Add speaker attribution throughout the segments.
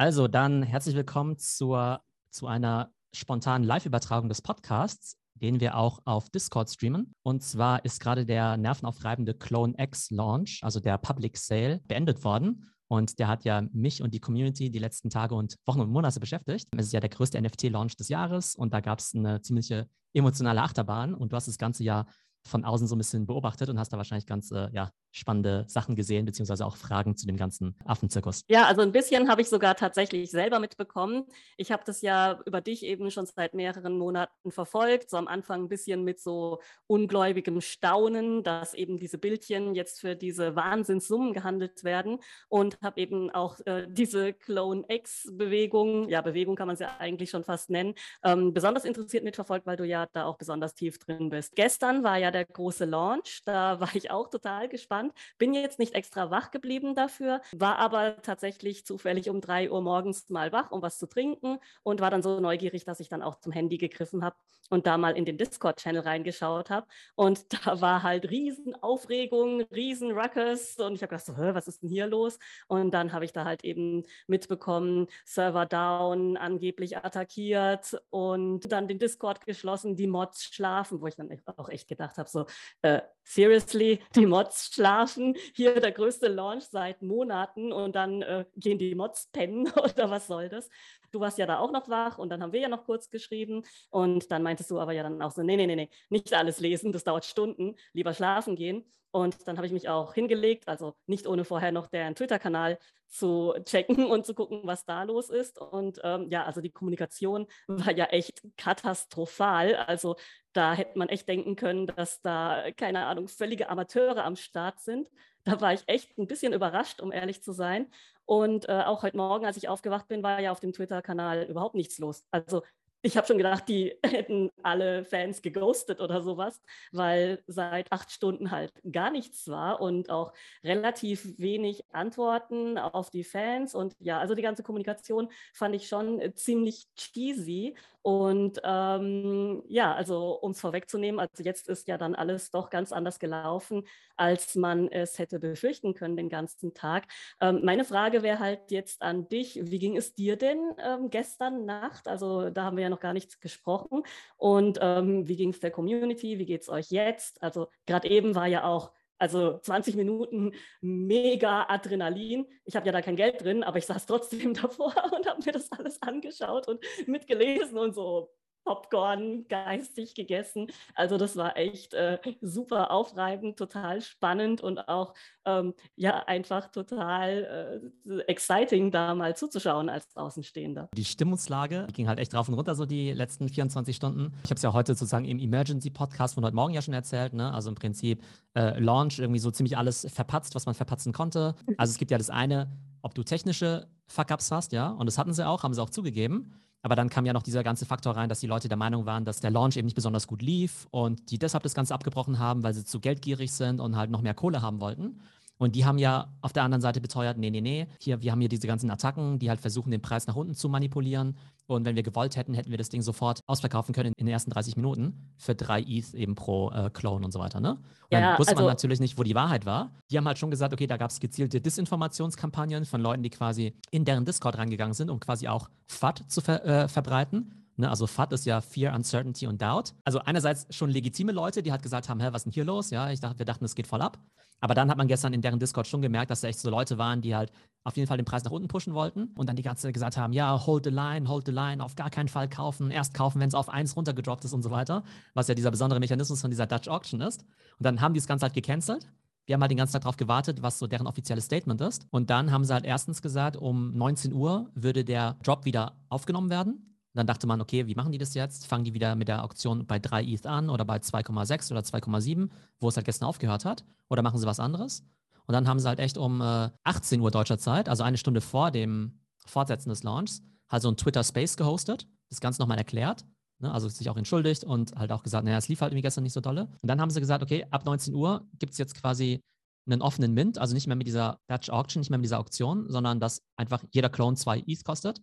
Speaker 1: Also dann herzlich willkommen zur, zu einer spontanen Live-Übertragung des Podcasts, den wir auch auf Discord streamen. Und zwar ist gerade der nervenaufreibende Clone X Launch, also der Public Sale, beendet worden. Und der hat ja mich und die Community die letzten Tage und Wochen und Monate beschäftigt. Es ist ja der größte NFT-Launch des Jahres und da gab es eine ziemliche emotionale Achterbahn und du hast das ganze Jahr von außen so ein bisschen beobachtet und hast da wahrscheinlich ganz äh, ja, spannende Sachen gesehen, beziehungsweise auch Fragen zu dem ganzen Affenzirkus.
Speaker 2: Ja, also ein bisschen habe ich sogar tatsächlich selber mitbekommen. Ich habe das ja über dich eben schon seit mehreren Monaten verfolgt, so am Anfang ein bisschen mit so ungläubigem Staunen, dass eben diese Bildchen jetzt für diese Wahnsinnssummen gehandelt werden und habe eben auch äh, diese Clone X-Bewegung, ja, Bewegung kann man es ja eigentlich schon fast nennen, ähm, besonders interessiert mitverfolgt, weil du ja da auch besonders tief drin bist. Gestern war ja der große Launch, da war ich auch total gespannt. Bin jetzt nicht extra wach geblieben dafür, war aber tatsächlich zufällig um drei Uhr morgens mal wach, um was zu trinken und war dann so neugierig, dass ich dann auch zum Handy gegriffen habe und da mal in den Discord-Channel reingeschaut habe. Und da war halt Riesenaufregung, Riesen-Ruckus und ich habe gedacht, so, was ist denn hier los? Und dann habe ich da halt eben mitbekommen, Server down, angeblich attackiert und dann den Discord geschlossen, die Mods schlafen, wo ich dann auch echt gedacht habe, so, äh, seriously, die Mods schlafen, hier der größte Launch seit Monaten und dann äh, gehen die Mods pennen oder was soll das? Du warst ja da auch noch wach und dann haben wir ja noch kurz geschrieben und dann meintest du aber ja dann auch so, nee, nee, nee, nee, nicht alles lesen, das dauert Stunden, lieber schlafen gehen. Und dann habe ich mich auch hingelegt, also nicht ohne vorher noch deren Twitter-Kanal zu checken und zu gucken, was da los ist. Und ähm, ja, also die Kommunikation war ja echt katastrophal. Also da hätte man echt denken können, dass da, keine Ahnung, völlige Amateure am Start sind. Da war ich echt ein bisschen überrascht, um ehrlich zu sein. Und äh, auch heute Morgen, als ich aufgewacht bin, war ja auf dem Twitter-Kanal überhaupt nichts los. Also ich habe schon gedacht, die hätten alle Fans geghostet oder sowas, weil seit acht Stunden halt gar nichts war und auch relativ wenig Antworten auf die Fans. Und ja, also die ganze Kommunikation fand ich schon ziemlich cheesy. Und ähm, ja, also um es vorwegzunehmen, also jetzt ist ja dann alles doch ganz anders gelaufen, als man es hätte befürchten können den ganzen Tag. Ähm, meine Frage wäre halt jetzt an dich, wie ging es dir denn ähm, gestern Nacht? Also da haben wir ja noch gar nichts gesprochen. Und ähm, wie ging es der Community? Wie geht es euch jetzt? Also gerade eben war ja auch also 20 Minuten mega Adrenalin. Ich habe ja da kein Geld drin, aber ich saß trotzdem davor und habe mir das alles angeschaut und mitgelesen und so, Popcorn geistig gegessen. Also das war echt äh, super aufreibend, total spannend und auch ähm, ja einfach total äh, exciting, da mal zuzuschauen als Außenstehender.
Speaker 1: Die Stimmungslage ging halt echt rauf und runter so die letzten 24 Stunden. Ich habe es ja heute sozusagen im Emergency Podcast von heute Morgen ja schon erzählt. Ne? Also im Prinzip äh, Launch irgendwie so ziemlich alles verpatzt, was man verpatzen konnte. Also es gibt ja das eine, ob du technische Fuck-ups hast, ja, und das hatten sie auch, haben sie auch zugegeben. Aber dann kam ja noch dieser ganze Faktor rein, dass die Leute der Meinung waren, dass der Launch eben nicht besonders gut lief und die deshalb das Ganze abgebrochen haben, weil sie zu geldgierig sind und halt noch mehr Kohle haben wollten. Und die haben ja auf der anderen Seite beteuert, nee, nee, nee, hier, wir haben hier diese ganzen Attacken, die halt versuchen, den Preis nach unten zu manipulieren. Und wenn wir gewollt hätten, hätten wir das Ding sofort ausverkaufen können in den ersten 30 Minuten für drei ETH eben pro äh, Clone und so weiter. Ne? Und ja, dann wusste also, man natürlich nicht, wo die Wahrheit war. Die haben halt schon gesagt, okay, da gab es gezielte Disinformationskampagnen von Leuten, die quasi in deren Discord reingegangen sind, um quasi auch FAT zu ver äh, verbreiten. Ne, also FAT ist ja Fear, Uncertainty und Doubt. Also einerseits schon legitime Leute, die halt gesagt haben, hä, was ist denn hier los? Ja, ich dachte, wir dachten, es geht voll ab. Aber dann hat man gestern in deren Discord schon gemerkt, dass da echt so Leute waren, die halt auf jeden Fall den Preis nach unten pushen wollten und dann die ganze Zeit gesagt haben, ja, hold the line, hold the line, auf gar keinen Fall kaufen, erst kaufen, wenn es auf eins runtergedroppt ist und so weiter, was ja dieser besondere Mechanismus von dieser Dutch Auction ist. Und dann haben die das Ganze halt gecancelt. Wir haben halt den ganzen Tag darauf gewartet, was so deren offizielles Statement ist. Und dann haben sie halt erstens gesagt, um 19 Uhr würde der Drop wieder aufgenommen werden. Und dann dachte man, okay, wie machen die das jetzt? Fangen die wieder mit der Auktion bei 3 ETH an oder bei 2,6 oder 2,7, wo es halt gestern aufgehört hat? Oder machen sie was anderes? Und dann haben sie halt echt um äh, 18 Uhr deutscher Zeit, also eine Stunde vor dem Fortsetzen des Launchs, halt so ein Twitter Space gehostet, das Ganze nochmal erklärt, ne? also sich auch entschuldigt und halt auch gesagt, naja, es lief halt irgendwie gestern nicht so dolle. Und dann haben sie gesagt, okay, ab 19 Uhr gibt es jetzt quasi einen offenen Mint, also nicht mehr mit dieser Dutch Auction, nicht mehr mit dieser Auktion, sondern dass einfach jeder Clone zwei ETH kostet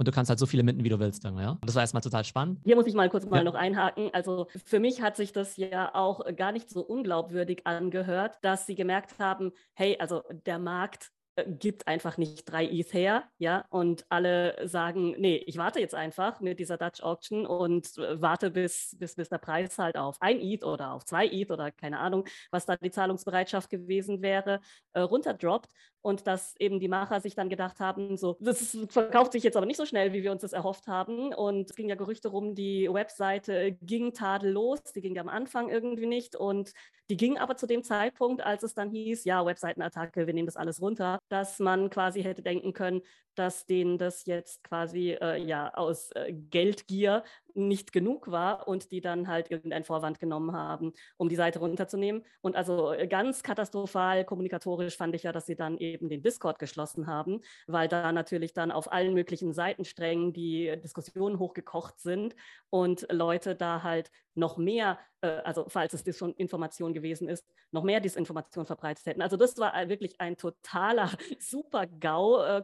Speaker 1: und du kannst halt so viele minden, wie du willst. Dann, ja? Das war erstmal total spannend.
Speaker 2: Hier muss ich mal kurz mal ja. noch einhaken. Also für mich hat sich das ja auch gar nicht so unglaubwürdig angehört, dass sie gemerkt haben, hey, also der Markt gibt einfach nicht drei ETH her, ja, und alle sagen, nee, ich warte jetzt einfach mit dieser Dutch Auction und äh, warte, bis, bis, bis der Preis halt auf ein ETH oder auf zwei ETH oder keine Ahnung, was da die Zahlungsbereitschaft gewesen wäre, äh, runterdroppt. Und dass eben die Macher sich dann gedacht haben, so, das verkauft sich jetzt aber nicht so schnell, wie wir uns das erhofft haben. Und es ging ja Gerüchte rum, die Webseite ging tadellos, die ging am Anfang irgendwie nicht. Und die ging aber zu dem Zeitpunkt, als es dann hieß, ja, Webseitenattacke, wir nehmen das alles runter, dass man quasi hätte denken können, dass denen das jetzt quasi äh, ja aus äh, Geldgier nicht genug war und die dann halt irgendeinen Vorwand genommen haben, um die Seite runterzunehmen. Und also äh, ganz katastrophal kommunikatorisch fand ich ja, dass sie dann eben den Discord geschlossen haben, weil da natürlich dann auf allen möglichen Seitensträngen die Diskussionen hochgekocht sind und Leute da halt noch mehr, äh, also falls es Information gewesen ist, noch mehr Disinformation verbreitet hätten. Also das war wirklich ein totaler Super-GAU äh,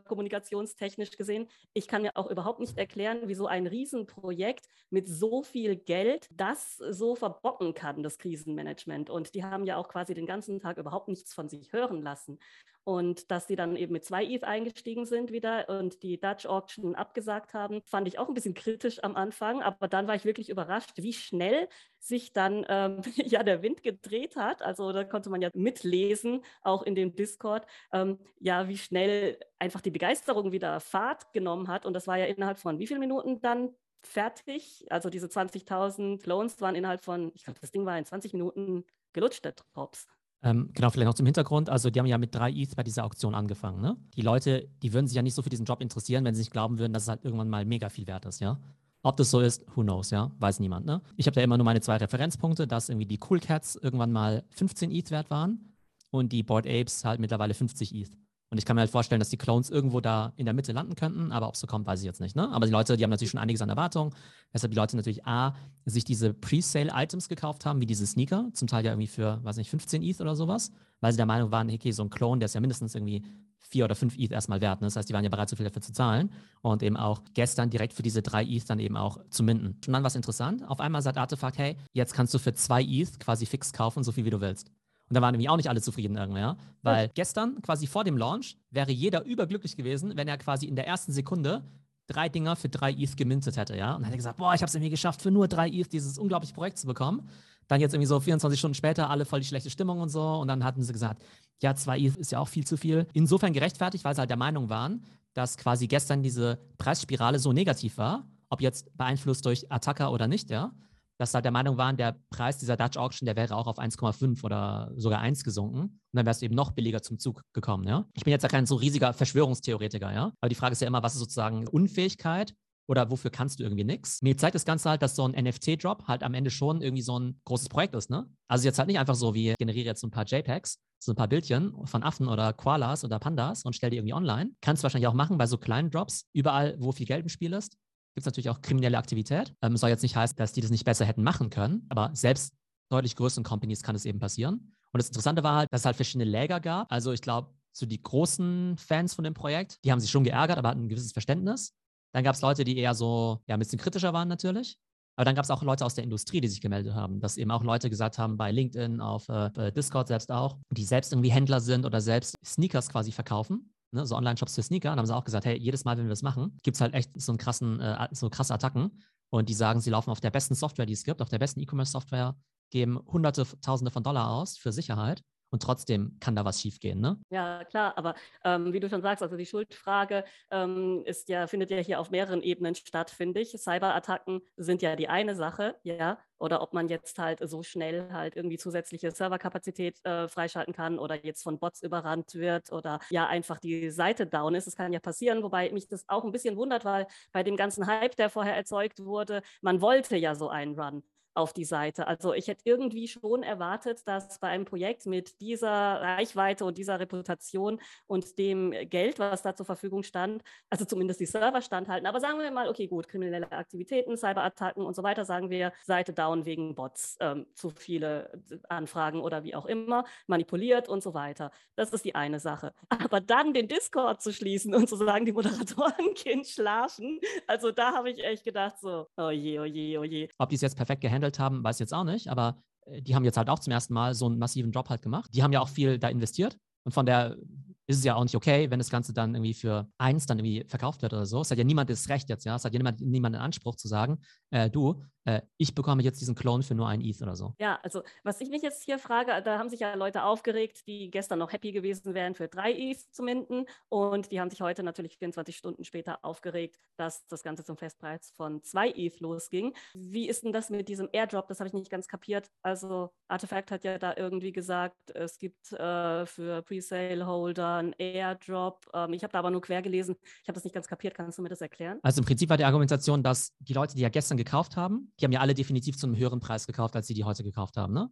Speaker 2: kommunikationstechnisch gesehen. Ich kann mir auch überhaupt nicht erklären, wie so ein Riesenprojekt mit so viel Geld das so verbocken kann, das Krisenmanagement. Und die haben ja auch quasi den ganzen Tag überhaupt nichts von sich hören lassen. Und dass sie dann eben mit zwei ETH eingestiegen sind wieder und die Dutch Auction abgesagt haben, fand ich auch ein bisschen kritisch am Anfang. Aber dann war ich wirklich überrascht, wie schnell sich dann ähm, ja der Wind gedreht hat. Also da konnte man ja mitlesen, auch in dem Discord, ähm, ja, wie schnell einfach die Begeisterung wieder Fahrt genommen hat. Und das war ja innerhalb von wie vielen Minuten dann fertig? Also diese 20.000 Loans waren innerhalb von, ich glaube, das Ding war in 20 Minuten gelutscht, der Drops.
Speaker 1: Ähm, genau, vielleicht noch zum Hintergrund. Also, die haben ja mit drei ETH bei dieser Auktion angefangen. Ne? Die Leute, die würden sich ja nicht so für diesen Job interessieren, wenn sie nicht glauben würden, dass es halt irgendwann mal mega viel wert ist, ja. Ob das so ist, who knows, ja, weiß niemand. Ne? Ich habe da immer nur meine zwei Referenzpunkte, dass irgendwie die Cool Cats irgendwann mal 15 ETH wert waren und die Board Apes halt mittlerweile 50 ETH. Und ich kann mir halt vorstellen, dass die Clones irgendwo da in der Mitte landen könnten, aber ob es so kommt, weiß ich jetzt nicht. Ne? Aber die Leute, die haben natürlich schon einiges an Erwartungen, weshalb die Leute natürlich A, sich diese Pre-Sale-Items gekauft haben, wie diese Sneaker, zum Teil ja irgendwie für, weiß nicht, 15 ETH oder sowas, weil sie der Meinung waren, okay, so ein Clone, der ist ja mindestens irgendwie vier oder fünf ETH erstmal wert. Ne? Das heißt, die waren ja bereit, so viel dafür zu zahlen und eben auch gestern direkt für diese drei ETH dann eben auch zu minden. Und dann war es interessant. Auf einmal sagt Artefakt, hey, jetzt kannst du für zwei ETH quasi fix kaufen, so viel wie du willst. Und da waren nämlich auch nicht alle zufrieden irgendwann, ja. Weil ja. gestern, quasi vor dem Launch, wäre jeder überglücklich gewesen, wenn er quasi in der ersten Sekunde drei Dinger für drei ETH gemintet hätte, ja. Und dann hätte er gesagt, boah, ich habe es irgendwie geschafft, für nur drei ETH dieses unglaubliche Projekt zu bekommen. Dann jetzt irgendwie so 24 Stunden später alle voll die schlechte Stimmung und so. Und dann hatten sie gesagt, ja, zwei ETH ist ja auch viel zu viel. Insofern gerechtfertigt, weil sie halt der Meinung waren, dass quasi gestern diese Preisspirale so negativ war, ob jetzt beeinflusst durch Attacker oder nicht, ja dass halt der Meinung waren, der Preis dieser Dutch Auction, der wäre auch auf 1,5 oder sogar 1 gesunken. Und dann wärst du eben noch billiger zum Zug gekommen, ja. Ich bin jetzt ja kein so riesiger Verschwörungstheoretiker, ja. Aber die Frage ist ja immer, was ist sozusagen Unfähigkeit oder wofür kannst du irgendwie nichts? Mir zeigt das Ganze halt, dass so ein NFT-Drop halt am Ende schon irgendwie so ein großes Projekt ist, ne? Also jetzt halt nicht einfach so wie generiere jetzt ein paar JPEGs, so ein paar Bildchen von Affen oder Koalas oder Pandas und stell die irgendwie online. Kannst du wahrscheinlich auch machen bei so kleinen Drops, überall, wo viel Geld im Spiel ist gibt es natürlich auch kriminelle Aktivität. Ähm, soll jetzt nicht heißen, dass die das nicht besser hätten machen können, aber selbst deutlich größeren Companies kann es eben passieren. Und das Interessante war halt, dass es halt verschiedene Läger gab. Also ich glaube, so die großen Fans von dem Projekt, die haben sich schon geärgert, aber hatten ein gewisses Verständnis. Dann gab es Leute, die eher so, ja, ein bisschen kritischer waren natürlich. Aber dann gab es auch Leute aus der Industrie, die sich gemeldet haben, dass eben auch Leute gesagt haben, bei LinkedIn, auf äh, Discord selbst auch, die selbst irgendwie Händler sind oder selbst Sneakers quasi verkaufen ne, so Online-Shops für Sneaker, und haben sie auch gesagt, hey, jedes Mal, wenn wir das machen, gibt es halt echt so einen krassen, äh, so krasse Attacken. Und die sagen, sie laufen auf der besten Software, die es gibt, auf der besten E-Commerce-Software, geben hunderte, tausende von Dollar aus für Sicherheit und trotzdem kann da was schiefgehen, ne?
Speaker 2: Ja, klar, aber ähm, wie du schon sagst, also die Schuldfrage ähm, ist ja, findet ja hier auf mehreren Ebenen statt, finde ich. Cyberattacken sind ja die eine Sache, ja, oder ob man jetzt halt so schnell halt irgendwie zusätzliche Serverkapazität äh, freischalten kann oder jetzt von Bots überrannt wird oder ja einfach die Seite down ist. Das kann ja passieren, wobei mich das auch ein bisschen wundert, weil bei dem ganzen Hype, der vorher erzeugt wurde, man wollte ja so einen Run auf die Seite. Also ich hätte irgendwie schon erwartet, dass bei einem Projekt mit dieser Reichweite und dieser Reputation und dem Geld, was da zur Verfügung stand, also zumindest die Server standhalten. Aber sagen wir mal, okay, gut, kriminelle Aktivitäten, Cyberattacken und so weiter, sagen wir, Seite down wegen Bots, ähm, zu viele Anfragen oder wie auch immer, manipuliert und so weiter. Das ist die eine Sache. Aber dann den Discord zu schließen und zu sagen, die Moderatoren gehen schlafen, also da habe ich echt gedacht so, oh je, oh je, oh je.
Speaker 1: Ob die es jetzt perfekt gehandelt gehandelt haben, weiß ich jetzt auch nicht, aber äh, die haben jetzt halt auch zum ersten Mal so einen massiven Drop halt gemacht. Die haben ja auch viel da investiert und von der ist es ja auch nicht okay, wenn das Ganze dann irgendwie für eins dann irgendwie verkauft wird oder so. Es hat ja niemand das Recht jetzt, ja. Es hat ja niemand, niemand den Anspruch zu sagen, äh, du, äh, ich bekomme jetzt diesen Clone für nur ein ETH oder so.
Speaker 2: Ja, also was ich mich jetzt hier frage, da haben sich ja Leute aufgeregt, die gestern noch happy gewesen wären für drei ETH zu minden und die haben sich heute natürlich 24 Stunden später aufgeregt, dass das Ganze zum Festpreis von zwei ETH losging. Wie ist denn das mit diesem Airdrop? Das habe ich nicht ganz kapiert. Also Artifact hat ja da irgendwie gesagt, es gibt äh, für Presale-Holder einen Airdrop. Ähm, ich habe da aber nur quer gelesen. Ich habe das nicht ganz kapiert. Kannst du mir das erklären?
Speaker 1: Also im Prinzip war die Argumentation, dass die Leute, die ja gestern gekauft haben, die haben ja alle definitiv zu einem höheren Preis gekauft, als die, die heute gekauft haben, ne?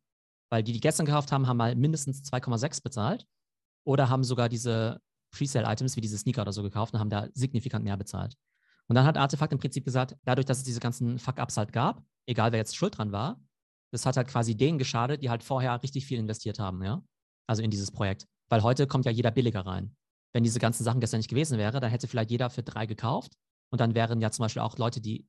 Speaker 1: Weil die, die gestern gekauft haben, haben mal mindestens 2,6 bezahlt oder haben sogar diese Presale-Items wie diese Sneaker oder so gekauft und haben da signifikant mehr bezahlt. Und dann hat Artefakt im Prinzip gesagt, dadurch, dass es diese ganzen Fuck-Ups halt gab, egal wer jetzt schuld dran war, das hat halt quasi denen geschadet, die halt vorher richtig viel investiert haben, ja? Also in dieses Projekt. Weil heute kommt ja jeder billiger rein. Wenn diese ganzen Sachen gestern nicht gewesen wäre, dann hätte vielleicht jeder für drei gekauft und dann wären ja zum Beispiel auch Leute, die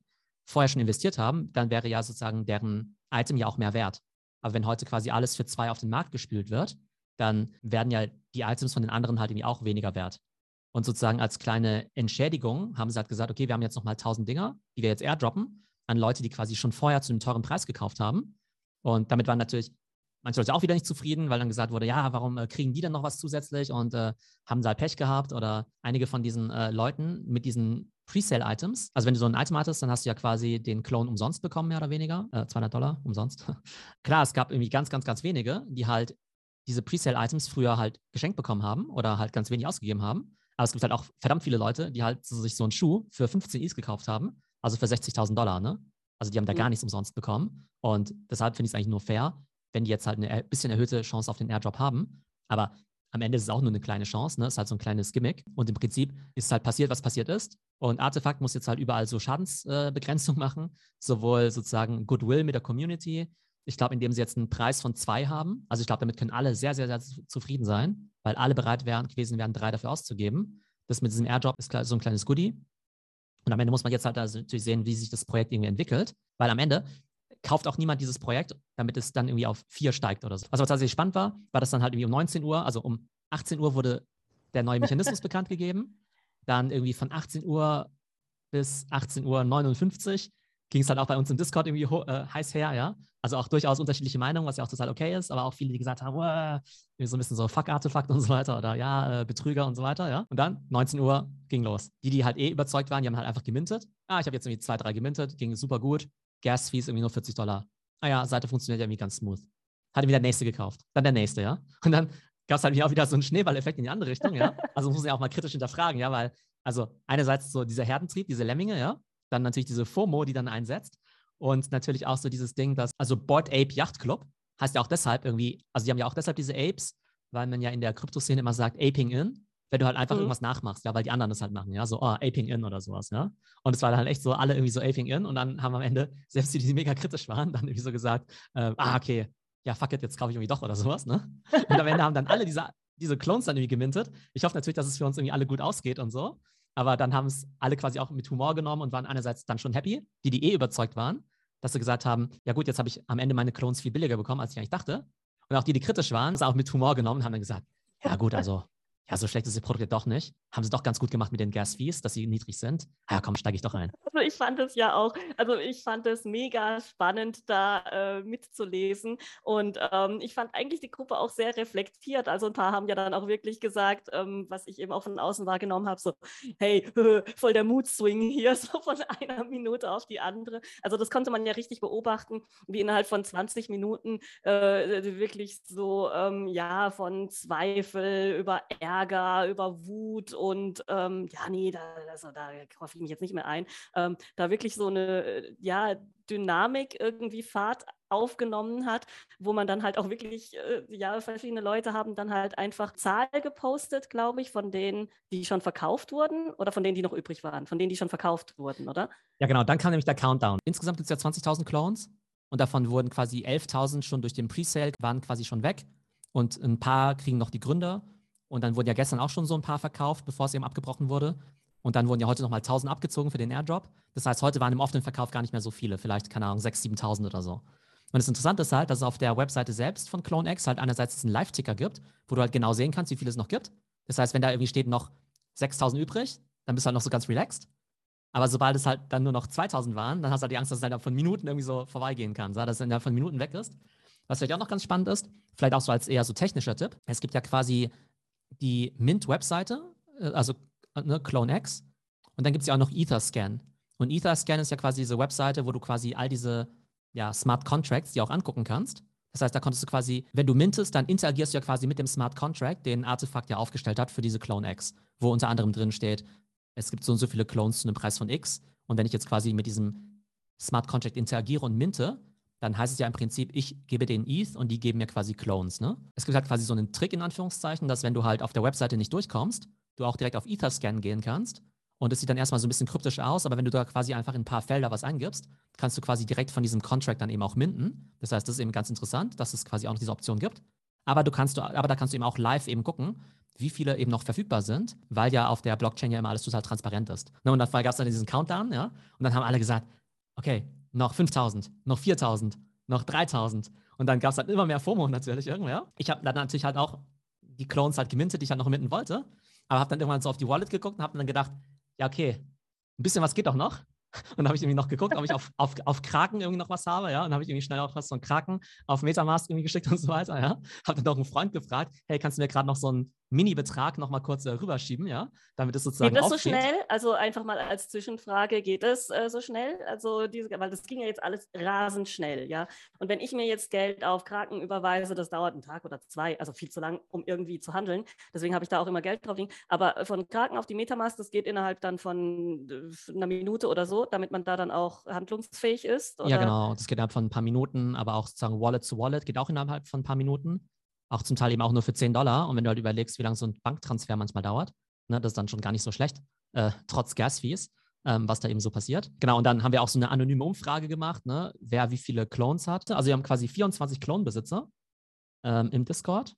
Speaker 1: vorher schon investiert haben, dann wäre ja sozusagen deren Item ja auch mehr wert. Aber wenn heute quasi alles für zwei auf den Markt gespült wird, dann werden ja die Items von den anderen halt irgendwie auch weniger wert. Und sozusagen als kleine Entschädigung haben sie halt gesagt, okay, wir haben jetzt nochmal 1000 Dinger, die wir jetzt airdroppen an Leute, die quasi schon vorher zu einem teuren Preis gekauft haben. Und damit waren natürlich manche Leute auch wieder nicht zufrieden, weil dann gesagt wurde, ja, warum äh, kriegen die denn noch was zusätzlich und äh, haben da halt Pech gehabt oder einige von diesen äh, Leuten mit diesen Presale-Items. Also wenn du so ein Item hattest, dann hast du ja quasi den Clone umsonst bekommen, mehr oder weniger. Äh, 200 Dollar umsonst. Klar, es gab irgendwie ganz, ganz, ganz wenige, die halt diese Presale-Items früher halt geschenkt bekommen haben oder halt ganz wenig ausgegeben haben. Aber es gibt halt auch verdammt viele Leute, die halt so, sich so einen Schuh für 15 Is gekauft haben, also für 60.000 Dollar, ne? Also die haben da mhm. gar nichts umsonst bekommen. Und deshalb finde ich es eigentlich nur fair, wenn die jetzt halt eine bisschen erhöhte Chance auf den Airdrop haben. Aber am Ende ist es auch nur eine kleine Chance, ne? Ist halt so ein kleines Gimmick. Und im Prinzip ist halt passiert, was passiert ist. Und Artefakt muss jetzt halt überall so Schadensbegrenzung äh, machen, sowohl sozusagen Goodwill mit der Community. Ich glaube, indem sie jetzt einen Preis von zwei haben. Also ich glaube, damit können alle sehr, sehr, sehr zufrieden sein, weil alle bereit wären, gewesen wären, drei dafür auszugeben. Das mit diesem Airdrop ist so ein kleines Goodie. Und am Ende muss man jetzt halt also natürlich sehen, wie sich das Projekt irgendwie entwickelt, weil am Ende kauft auch niemand dieses Projekt, damit es dann irgendwie auf vier steigt oder so. Also was tatsächlich spannend war, war das dann halt irgendwie um 19 Uhr, also um 18 Uhr wurde der neue Mechanismus bekannt gegeben. Dann irgendwie von 18 Uhr bis 18 Uhr 59 ging es halt auch bei uns im Discord irgendwie äh, heiß her, ja. Also auch durchaus unterschiedliche Meinungen, was ja auch total okay ist, aber auch viele, die gesagt haben, so ein bisschen so Fuck-Artefakt und so weiter oder ja, äh, Betrüger und so weiter, ja. Und dann 19 Uhr ging los. Die, die halt eh überzeugt waren, die haben halt einfach gemintet. Ah, ich habe jetzt irgendwie zwei, drei gemintet, ging super gut. Gas-Fees irgendwie nur 40 Dollar. Ah ja, Seite funktioniert ja irgendwie ganz smooth. Hat wieder der nächste gekauft. Dann der nächste, ja. Und dann gab es halt auch wieder so einen Schneeballeffekt in die andere Richtung, ja. Also muss man ja auch mal kritisch hinterfragen, ja, weil, also einerseits so dieser Herdentrieb, diese Lemminge, ja. Dann natürlich diese FOMO, die dann einsetzt. Und natürlich auch so dieses Ding, dass, also Board Ape Yacht Club heißt ja auch deshalb irgendwie, also die haben ja auch deshalb diese Apes, weil man ja in der Kryptoszene immer sagt, Aping in wenn du halt einfach mhm. irgendwas nachmachst, ja, weil die anderen das halt machen, ja, so, oh, Aping in oder sowas, ja. Und es war dann halt echt so, alle irgendwie so Aping in und dann haben am Ende, selbst die, die mega kritisch waren, dann irgendwie so gesagt, äh, ah, okay, ja, fuck it, jetzt kaufe ich irgendwie doch oder sowas, ne? Und am Ende haben dann alle diese, diese Clones dann irgendwie gemintet. Ich hoffe natürlich, dass es für uns irgendwie alle gut ausgeht und so. Aber dann haben es alle quasi auch mit Humor genommen und waren einerseits dann schon happy, die, die eh überzeugt waren, dass sie gesagt haben, ja gut, jetzt habe ich am Ende meine Clones viel billiger bekommen, als ich eigentlich dachte. Und auch die, die kritisch waren, es auch mit Humor genommen, haben dann gesagt, ja gut, also ja, so schlecht ist das Produkt doch nicht. Haben sie doch ganz gut gemacht mit den Gas-Fees, dass sie niedrig sind. Ah ja, komm, steige ich doch ein.
Speaker 2: Also ich fand es ja auch, also ich fand es mega spannend, da äh, mitzulesen. Und ähm, ich fand eigentlich die Gruppe auch sehr reflektiert. Also ein paar haben ja dann auch wirklich gesagt, ähm, was ich eben auch von außen wahrgenommen habe, so, hey, voll der Mood-Swing hier, so von einer Minute auf die andere. Also das konnte man ja richtig beobachten, wie innerhalb von 20 Minuten äh, wirklich so, ähm, ja, von Zweifel über Ärger Ärger, über Wut und ähm, ja, nee, da, also, da kaufe ich mich jetzt nicht mehr ein. Ähm, da wirklich so eine äh, ja, Dynamik irgendwie Fahrt aufgenommen hat, wo man dann halt auch wirklich, äh, ja, verschiedene Leute haben dann halt einfach Zahl gepostet, glaube ich, von denen, die schon verkauft wurden oder von denen, die noch übrig waren, von denen, die schon verkauft wurden, oder?
Speaker 1: Ja, genau, dann kam nämlich der Countdown. Insgesamt gibt es ja 20.000 Clones und davon wurden quasi 11.000 schon durch den Presale, waren quasi schon weg und ein paar kriegen noch die Gründer und dann wurden ja gestern auch schon so ein paar verkauft, bevor es eben abgebrochen wurde. Und dann wurden ja heute nochmal 1000 abgezogen für den Airdrop. Das heißt, heute waren im offenen Verkauf gar nicht mehr so viele, vielleicht, keine Ahnung, 6.000, 7.000 oder so. Und das Interessante ist halt, dass es auf der Webseite selbst von CloneX halt einerseits einen Live-Ticker gibt, wo du halt genau sehen kannst, wie viel es noch gibt. Das heißt, wenn da irgendwie steht noch 6000 übrig, dann bist du halt noch so ganz relaxed. Aber sobald es halt dann nur noch 2000 waren, dann hast du halt die Angst, dass es halt von Minuten irgendwie so vorbeigehen kann, dass es dann von Minuten weg ist. Was vielleicht auch noch ganz spannend ist, vielleicht auch so als eher so technischer Tipp. Es gibt ja quasi die Mint-Webseite, äh, also ne, CloneX, und dann gibt es ja auch noch Etherscan. Und Etherscan ist ja quasi diese Webseite, wo du quasi all diese ja, Smart Contracts dir auch angucken kannst. Das heißt, da konntest du quasi, wenn du mintest, dann interagierst du ja quasi mit dem Smart Contract, den Artefakt ja aufgestellt hat für diese CloneX, wo unter anderem drin steht, es gibt so und so viele Clones zu einem Preis von X. Und wenn ich jetzt quasi mit diesem Smart Contract interagiere und minte, dann heißt es ja im Prinzip, ich gebe den ETH und die geben mir quasi Clones. Ne? Es gibt halt quasi so einen Trick in Anführungszeichen, dass wenn du halt auf der Webseite nicht durchkommst, du auch direkt auf Etherscan gehen kannst. Und es sieht dann erstmal so ein bisschen kryptisch aus, aber wenn du da quasi einfach in ein paar Felder was eingibst, kannst du quasi direkt von diesem Contract dann eben auch minden. Das heißt, das ist eben ganz interessant, dass es quasi auch noch diese Option gibt. Aber du kannst, aber da kannst du eben auch live eben gucken, wie viele eben noch verfügbar sind, weil ja auf der Blockchain ja immer alles total transparent ist. Ne, und dann gab es dann diesen Countdown, ja, und dann haben alle gesagt, okay, noch 5000, noch 4000, noch 3000. Und dann gab es halt immer mehr FOMO natürlich irgendwer. Ich habe dann natürlich halt auch die Clones halt gemintet, die ich halt noch minten wollte, aber habe dann irgendwann so auf die Wallet geguckt und habe dann gedacht, ja, okay, ein bisschen was geht doch noch. Und dann habe ich irgendwie noch geguckt, ob ich auf, auf, auf Kraken irgendwie noch was habe, ja. Und dann habe ich irgendwie schnell auch was von Kraken auf Metamask irgendwie geschickt und so weiter, ja. Habe dann noch einen Freund gefragt, hey, kannst du mir gerade noch so einen Mini-Betrag noch mal kurz äh, rüberschieben, ja, damit es sozusagen
Speaker 2: Geht das
Speaker 1: aufgeht.
Speaker 2: so schnell? Also einfach mal als Zwischenfrage, geht das äh, so schnell? Also diese, weil das ging ja jetzt alles rasend schnell, ja. Und wenn ich mir jetzt Geld auf Kraken überweise, das dauert einen Tag oder zwei, also viel zu lang, um irgendwie zu handeln. Deswegen habe ich da auch immer Geld drauf liegen. Aber von Kraken auf die Metamask, das geht innerhalb dann von äh, einer Minute oder so, damit man da dann auch handlungsfähig ist. Oder?
Speaker 1: Ja, genau. Das geht innerhalb von ein paar Minuten, aber auch sozusagen Wallet zu Wallet geht auch innerhalb von ein paar Minuten. Auch zum Teil eben auch nur für 10 Dollar. Und wenn du halt überlegst, wie lange so ein Banktransfer manchmal dauert, ne, das ist dann schon gar nicht so schlecht, äh, trotz Gas-Fees, ähm, was da eben so passiert. Genau, und dann haben wir auch so eine anonyme Umfrage gemacht, ne, wer wie viele Clones hatte. Also wir haben quasi 24 Clone-Besitzer ähm, im Discord.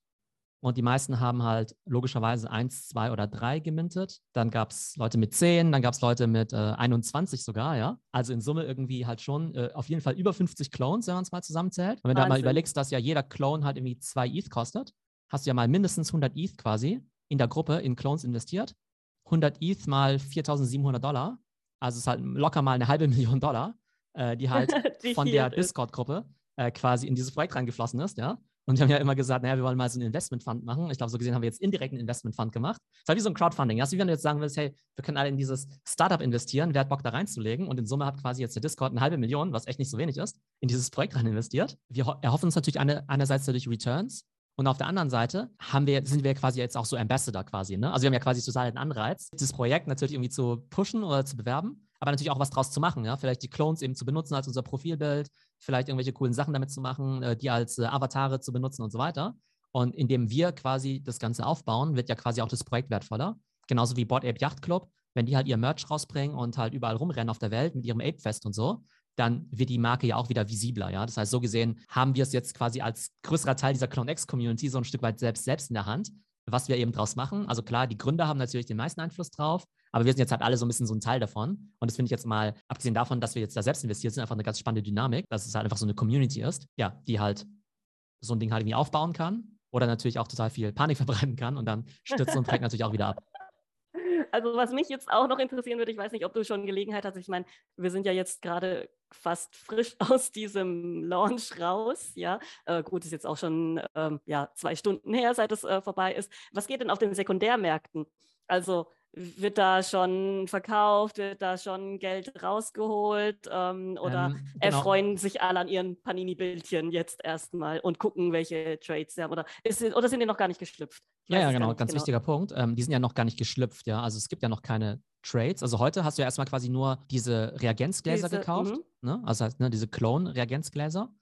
Speaker 1: Und die meisten haben halt logischerweise eins, zwei oder drei gemintet. Dann gab es Leute mit zehn, dann gab es Leute mit äh, 21 sogar, ja. Also in Summe irgendwie halt schon äh, auf jeden Fall über 50 Clones, wenn man es mal zusammenzählt. Und wenn du halt mal überlegst, dass ja jeder Clone halt irgendwie zwei ETH kostet, hast du ja mal mindestens 100 ETH quasi in der Gruppe in Clones investiert. 100 ETH mal 4.700 Dollar. Also es ist halt locker mal eine halbe Million Dollar, äh, die halt die von der Discord-Gruppe äh, quasi in dieses Projekt reingeflossen ist, ja. Und wir haben ja immer gesagt, naja, wir wollen mal so einen Investment-Fund machen. Ich glaube, so gesehen haben wir jetzt indirekt einen Investment-Fund gemacht. Das halt wie so ein Crowdfunding. Das ist wie wenn du jetzt sagen willst, hey, wir können alle in dieses Startup investieren, wer hat Bock da reinzulegen? Und in Summe hat quasi jetzt der Discord eine halbe Million, was echt nicht so wenig ist, in dieses Projekt rein investiert. Wir erhoffen uns natürlich eine, einerseits dadurch Returns, und auf der anderen Seite haben wir, sind wir quasi jetzt auch so Ambassador quasi. Ne? Also wir haben ja quasi total den Anreiz, dieses Projekt natürlich irgendwie zu pushen oder zu bewerben, aber natürlich auch was draus zu machen. Ja? Vielleicht die Clones eben zu benutzen als unser Profilbild, vielleicht irgendwelche coolen Sachen damit zu machen, äh, die als äh, Avatare zu benutzen und so weiter. Und indem wir quasi das Ganze aufbauen, wird ja quasi auch das Projekt wertvoller. Genauso wie Board Ape Yacht Club, wenn die halt ihr Merch rausbringen und halt überall rumrennen auf der Welt mit ihrem Ape Fest und so, dann wird die Marke ja auch wieder visibler, ja. Das heißt, so gesehen haben wir es jetzt quasi als größerer Teil dieser CloneX-Community so ein Stück weit selbst, selbst in der Hand, was wir eben draus machen. Also klar, die Gründer haben natürlich den meisten Einfluss drauf, aber wir sind jetzt halt alle so ein bisschen so ein Teil davon. Und das finde ich jetzt mal, abgesehen davon, dass wir jetzt da selbst investiert sind, einfach eine ganz spannende Dynamik, dass es halt einfach so eine Community ist, ja, die halt so ein Ding halt irgendwie aufbauen kann oder natürlich auch total viel Panik verbreiten kann und dann stürzt ein Projekt natürlich auch wieder ab.
Speaker 2: Also was mich jetzt auch noch interessieren würde, ich weiß nicht, ob du schon Gelegenheit hast, ich meine, wir sind ja jetzt gerade fast frisch aus diesem Launch raus, ja. Äh, gut, ist jetzt auch schon ähm, ja, zwei Stunden her, seit es äh, vorbei ist. Was geht denn auf den Sekundärmärkten? Also wird da schon verkauft, wird da schon Geld rausgeholt ähm, oder ähm, genau. erfreuen sich alle an ihren Panini-Bildchen jetzt erstmal und gucken, welche Trades sie haben oder, ist, oder sind die noch gar nicht geschlüpft?
Speaker 1: Ja, ja, genau, ganz genau. wichtiger Punkt. Ähm, die sind ja noch gar nicht geschlüpft, ja. Also es gibt ja noch keine Trades. Also heute hast du ja erstmal quasi nur diese Reagenzgläser diese, gekauft, -hmm. ne? also ne, diese Clone-Reagenzgläser.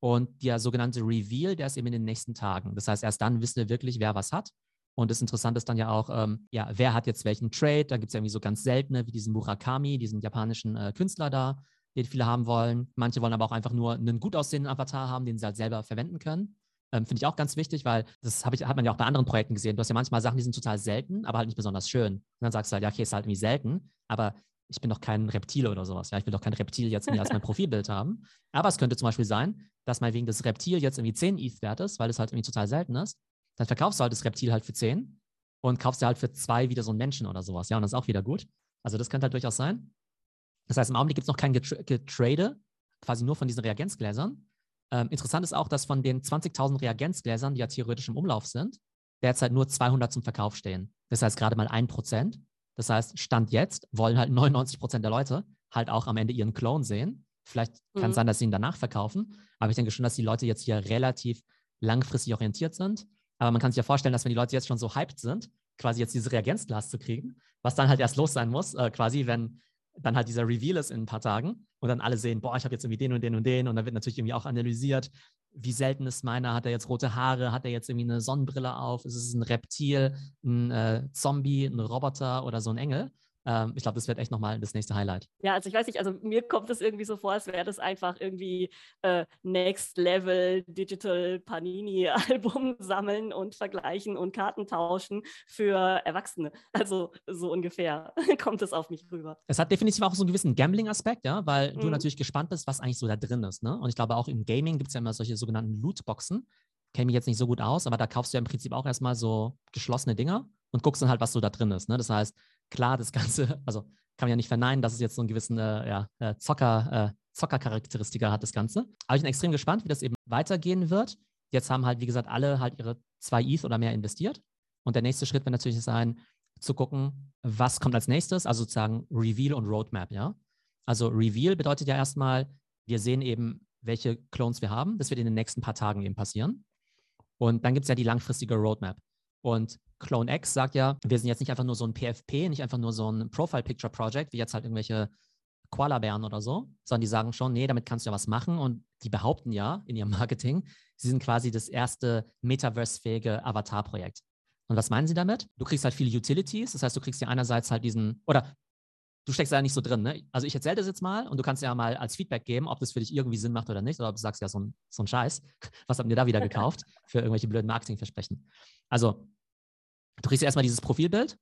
Speaker 1: Und der sogenannte Reveal, der ist eben in den nächsten Tagen. Das heißt, erst dann wissen wir wirklich, wer was hat. Und das Interessante ist dann ja auch, ähm, ja, wer hat jetzt welchen Trade? Da gibt es ja irgendwie so ganz seltene, wie diesen Murakami, diesen japanischen äh, Künstler da, den viele haben wollen. Manche wollen aber auch einfach nur einen gut aussehenden Avatar haben, den sie halt selber verwenden können. Ähm, Finde ich auch ganz wichtig, weil das ich, hat man ja auch bei anderen Projekten gesehen. Du hast ja manchmal Sachen, die sind total selten, aber halt nicht besonders schön. Und dann sagst du halt, ja, okay, ist halt irgendwie selten, aber ich bin doch kein Reptil oder sowas. Ja, ich will doch kein Reptil jetzt als mein Profilbild haben. Aber es könnte zum Beispiel sein, dass mal wegen des Reptil jetzt irgendwie 10 ETH wert ist, weil es halt irgendwie total selten ist dann verkaufst du halt das Reptil halt für 10 und kaufst dir halt für zwei wieder so einen Menschen oder sowas. Ja, und das ist auch wieder gut. Also das könnte halt durchaus sein. Das heißt, im Augenblick gibt es noch kein Getra Getrade, quasi nur von diesen Reagenzgläsern. Ähm, interessant ist auch, dass von den 20.000 Reagenzgläsern, die ja theoretisch im Umlauf sind, derzeit nur 200 zum Verkauf stehen. Das heißt gerade mal ein Prozent. Das heißt, Stand jetzt wollen halt 99 Prozent der Leute halt auch am Ende ihren Clone sehen. Vielleicht kann es mhm. sein, dass sie ihn danach verkaufen. Aber ich denke schon, dass die Leute jetzt hier relativ langfristig orientiert sind. Aber man kann sich ja vorstellen, dass wenn die Leute jetzt schon so hyped sind, quasi jetzt dieses Reagenzglas zu kriegen, was dann halt erst los sein muss, äh, quasi, wenn dann halt dieser Reveal ist in ein paar Tagen und dann alle sehen, boah, ich habe jetzt irgendwie den und den und den und dann wird natürlich irgendwie auch analysiert, wie selten ist meiner, hat er jetzt rote Haare, hat er jetzt irgendwie eine Sonnenbrille auf, ist es ein Reptil, ein äh, Zombie, ein Roboter oder so ein Engel ähm, ich glaube, das wird echt nochmal das nächste Highlight.
Speaker 2: Ja, also ich weiß nicht, also mir kommt es irgendwie so vor, als wäre das einfach irgendwie äh, Next Level Digital Panini-Album sammeln und vergleichen und Karten tauschen für Erwachsene. Also so ungefähr kommt es auf mich rüber.
Speaker 1: Es hat definitiv auch so einen gewissen Gambling-Aspekt, ja, weil mhm. du natürlich gespannt bist, was eigentlich so da drin ist. Ne? Und ich glaube, auch im Gaming gibt es ja immer solche sogenannten Lootboxen. Kenne mich jetzt nicht so gut aus, aber da kaufst du ja im Prinzip auch erstmal so geschlossene Dinger und guckst dann halt, was so da drin ist. Ne? Das heißt, klar, das Ganze, also kann man ja nicht verneinen, dass es jetzt so einen gewissen äh, ja, äh, Zocker, äh, Zockercharakteristika hat, das Ganze. Aber ich bin extrem gespannt, wie das eben weitergehen wird. Jetzt haben halt, wie gesagt, alle halt ihre zwei ETH oder mehr investiert. Und der nächste Schritt wird natürlich sein, zu gucken, was kommt als nächstes, also sozusagen Reveal und Roadmap, ja. Also Reveal bedeutet ja erstmal, wir sehen eben, welche Clones wir haben. Das wird in den nächsten paar Tagen eben passieren. Und dann gibt es ja die langfristige Roadmap. Und Clone X sagt ja, wir sind jetzt nicht einfach nur so ein PFP, nicht einfach nur so ein Profile Picture Project, wie jetzt halt irgendwelche Koala-Bären oder so, sondern die sagen schon, nee, damit kannst du ja was machen und die behaupten ja in ihrem Marketing, sie sind quasi das erste Metaverse-fähige Avatar-Projekt. Und was meinen sie damit? Du kriegst halt viele Utilities, das heißt, du kriegst ja einerseits halt diesen, oder du steckst da nicht so drin, ne? Also ich erzähle das jetzt mal und du kannst ja mal als Feedback geben, ob das für dich irgendwie Sinn macht oder nicht, oder ob du sagst, ja, so ein, so ein Scheiß, was habt ihr da wieder gekauft für irgendwelche blöden Marketingversprechen? Also Du kriegst erstmal dieses Profilbild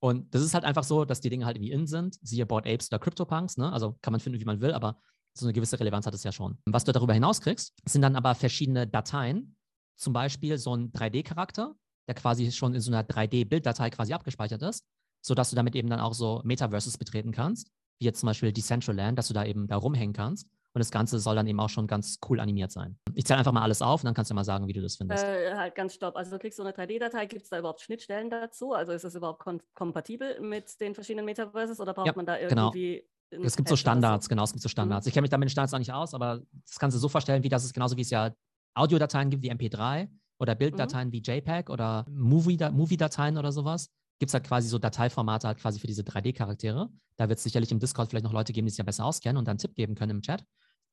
Speaker 1: und das ist halt einfach so, dass die Dinge halt irgendwie in sind, siehe Board Apes oder CryptoPunks, ne? also kann man finden, wie man will, aber so eine gewisse Relevanz hat es ja schon. Was du darüber hinaus kriegst, sind dann aber verschiedene Dateien, zum Beispiel so ein 3D-Charakter, der quasi schon in so einer 3D-Bilddatei quasi abgespeichert ist, sodass du damit eben dann auch so Metaverses betreten kannst, wie jetzt zum Beispiel Decentraland, dass du da eben da rumhängen kannst. Und das Ganze soll dann eben auch schon ganz cool animiert sein. Ich zähle einfach mal alles auf und dann kannst du mal sagen, wie du das findest.
Speaker 2: Äh, halt ganz stopp. Also du kriegst so eine 3D-Datei. Gibt es da überhaupt Schnittstellen dazu? Also ist es überhaupt kompatibel mit den verschiedenen Metaverses oder braucht ja, man da genau. irgendwie
Speaker 1: genau. Es gibt so Standards, genau, es gibt so Standards. Mhm. Ich kenne mich damit mit Standards auch nicht aus, aber das kannst du so vorstellen, wie das ist genauso wie es ja Audiodateien gibt wie MP3 oder Bilddateien mhm. wie JPEG oder Movie-Dateien oder sowas gibt es halt quasi so Dateiformate halt quasi für diese 3D-Charaktere. Da wird es sicherlich im Discord vielleicht noch Leute geben, die sich ja besser auskennen und dann einen Tipp geben können im Chat.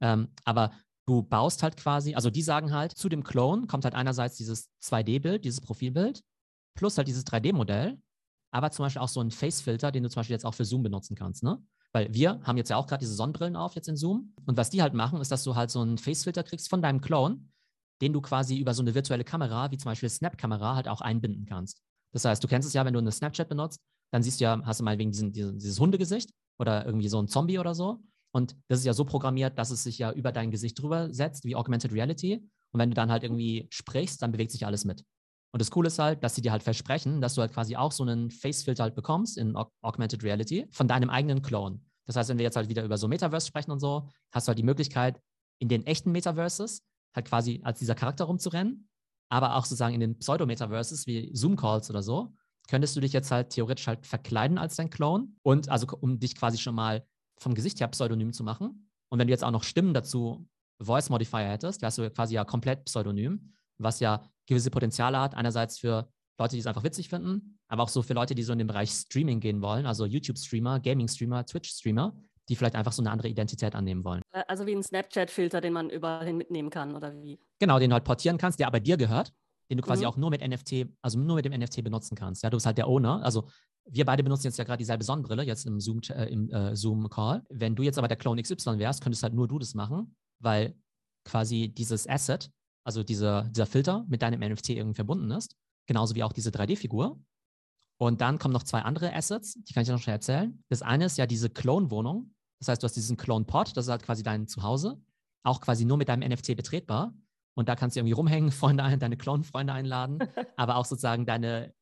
Speaker 1: Ähm, aber du baust halt quasi, also die sagen halt, zu dem Clone kommt halt einerseits dieses 2D-Bild, dieses Profilbild, plus halt dieses 3D-Modell, aber zum Beispiel auch so ein Face-Filter, den du zum Beispiel jetzt auch für Zoom benutzen kannst, ne? Weil wir haben jetzt ja auch gerade diese Sonnenbrillen auf jetzt in Zoom. Und was die halt machen, ist, dass du halt so einen Face-Filter kriegst von deinem Clone, den du quasi über so eine virtuelle Kamera, wie zum Beispiel Snap-Kamera, halt auch einbinden kannst. Das heißt, du kennst es ja, wenn du eine Snapchat benutzt, dann siehst du ja, hast du mal wegen diesen, diesen, dieses Hundegesicht oder irgendwie so ein Zombie oder so. Und das ist ja so programmiert, dass es sich ja über dein Gesicht drüber setzt, wie Augmented Reality. Und wenn du dann halt irgendwie sprichst, dann bewegt sich alles mit. Und das Coole ist halt, dass sie dir halt versprechen, dass du halt quasi auch so einen Face-Filter halt bekommst in Augmented Reality von deinem eigenen Clone. Das heißt, wenn wir jetzt halt wieder über so Metaverse sprechen und so, hast du halt die Möglichkeit, in den echten Metaverses halt quasi als dieser Charakter rumzurennen, aber auch sozusagen in den Pseudo-Metaverses wie Zoom-Calls oder so, könntest du dich jetzt halt theoretisch halt verkleiden als dein Clone und also um dich quasi schon mal vom Gesicht her pseudonym zu machen. Und wenn du jetzt auch noch Stimmen dazu, Voice Modifier hättest, wärst du quasi ja komplett pseudonym, was ja gewisse Potenziale hat. Einerseits für Leute, die es einfach witzig finden, aber auch so für Leute, die so in den Bereich Streaming gehen wollen, also YouTube-Streamer, Gaming-Streamer, Twitch-Streamer, die vielleicht einfach so eine andere Identität annehmen wollen.
Speaker 2: Äh, also wie ein Snapchat-Filter, den man überall hin mitnehmen kann, oder wie?
Speaker 1: Genau, den du halt portieren kannst, der aber dir gehört, den du quasi mhm. auch nur mit NFT, also nur mit dem NFT benutzen kannst. Ja, du bist halt der Owner. Also wir beide benutzen jetzt ja gerade dieselbe Sonnenbrille, jetzt im Zoom-Call. Äh, im, äh, Zoom Wenn du jetzt aber der Clone XY wärst, könntest halt nur du das machen, weil quasi dieses Asset, also dieser, dieser Filter mit deinem NFT irgendwie verbunden ist, genauso wie auch diese 3D-Figur. Und dann kommen noch zwei andere Assets, die kann ich dir noch schnell erzählen. Das eine ist ja diese Clone-Wohnung. Das heißt, du hast diesen Clone-Pod, das ist halt quasi dein Zuhause, auch quasi nur mit deinem NFT betretbar. Und da kannst du irgendwie rumhängen, Freunde ein, deine Clone-Freunde einladen, aber auch sozusagen deine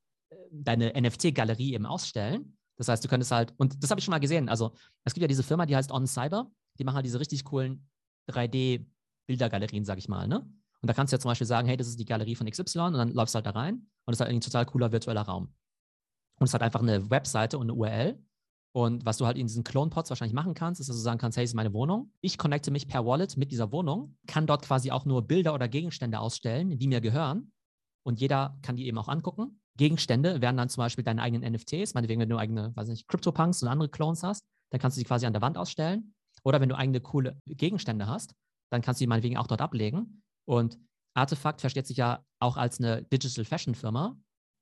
Speaker 1: deine NFT-Galerie eben ausstellen. Das heißt, du könntest halt, und das habe ich schon mal gesehen, also es gibt ja diese Firma, die heißt On Cyber, die machen halt diese richtig coolen 3D-Bildergalerien, sag ich mal, ne? Und da kannst du ja zum Beispiel sagen, hey, das ist die Galerie von XY und dann läufst du halt da rein und das ist halt ein total cooler virtueller Raum. Und es hat einfach eine Webseite und eine URL. Und was du halt in diesen Clone-Pods wahrscheinlich machen kannst, ist, dass du sagen kannst, hey, das ist meine Wohnung. Ich connecte mich per Wallet mit dieser Wohnung, kann dort quasi auch nur Bilder oder Gegenstände ausstellen, die mir gehören. Und jeder kann die eben auch angucken. Gegenstände werden dann zum Beispiel deine eigenen NFTs, meinetwegen, wenn du eigene, weiß nicht, CryptoPunks und andere Clones hast, dann kannst du die quasi an der Wand ausstellen. Oder wenn du eigene coole Gegenstände hast, dann kannst du die meinetwegen auch dort ablegen. Und Artefakt versteht sich ja auch als eine Digital Fashion Firma,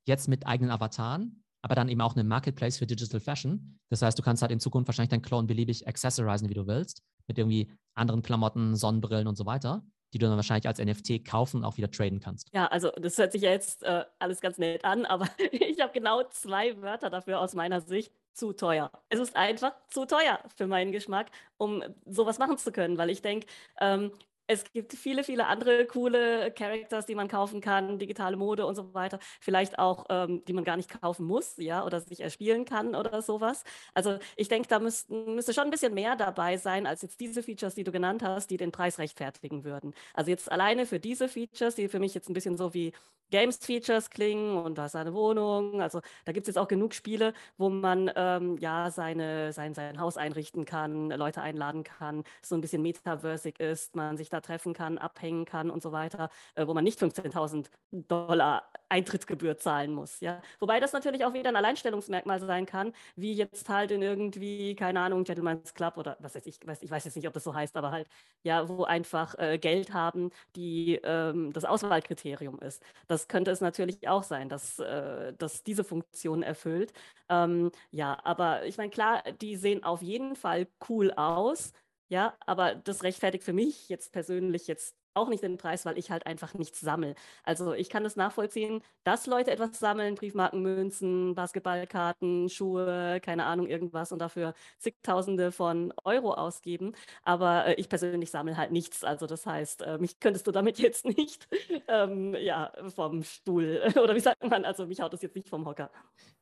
Speaker 1: jetzt mit eigenen Avataren, aber dann eben auch eine Marketplace für Digital Fashion. Das heißt, du kannst halt in Zukunft wahrscheinlich deinen Clone beliebig accessorisieren, wie du willst, mit irgendwie anderen Klamotten, Sonnenbrillen und so weiter die du dann wahrscheinlich als NFT kaufen und auch wieder traden kannst.
Speaker 2: Ja, also das hört sich ja jetzt äh, alles ganz nett an, aber ich habe genau zwei Wörter dafür aus meiner Sicht. Zu teuer. Es ist einfach zu teuer für meinen Geschmack, um sowas machen zu können, weil ich denke, ähm, es gibt viele, viele andere coole Characters, die man kaufen kann, digitale Mode und so weiter. Vielleicht auch, ähm, die man gar nicht kaufen muss, ja, oder sich erspielen kann oder sowas. Also ich denke, da müssten, müsste schon ein bisschen mehr dabei sein, als jetzt diese Features, die du genannt hast, die den Preis rechtfertigen würden. Also jetzt alleine für diese Features, die für mich jetzt ein bisschen so wie Games-Features klingen und da ist eine Wohnung. Also da gibt es jetzt auch genug Spiele, wo man ähm, ja seine, sein, sein Haus einrichten kann, Leute einladen kann, so ein bisschen metaversig ist, man sich da treffen kann, abhängen kann und so weiter, äh, wo man nicht 15.000 Dollar Eintrittsgebühr zahlen muss. Ja? Wobei das natürlich auch wieder ein Alleinstellungsmerkmal sein kann, wie jetzt halt in irgendwie, keine Ahnung, Gentleman's Club oder was weiß ich, weiß, ich weiß jetzt nicht, ob das so heißt, aber halt, ja, wo einfach äh, Geld haben, die ähm, das Auswahlkriterium ist. Das könnte es natürlich auch sein, dass, äh, dass diese Funktion erfüllt. Ähm, ja, aber ich meine, klar, die sehen auf jeden Fall cool aus. Ja, aber das rechtfertigt für mich jetzt persönlich jetzt auch nicht den Preis, weil ich halt einfach nichts sammle. Also ich kann das nachvollziehen, dass Leute etwas sammeln, Briefmarken, Münzen, Basketballkarten, Schuhe, keine Ahnung, irgendwas und dafür zigtausende von Euro ausgeben. Aber äh, ich persönlich sammle halt nichts. Also das heißt, äh, mich könntest du damit jetzt nicht ähm, ja, vom Stuhl oder wie sagt man, also mich haut das jetzt nicht vom Hocker.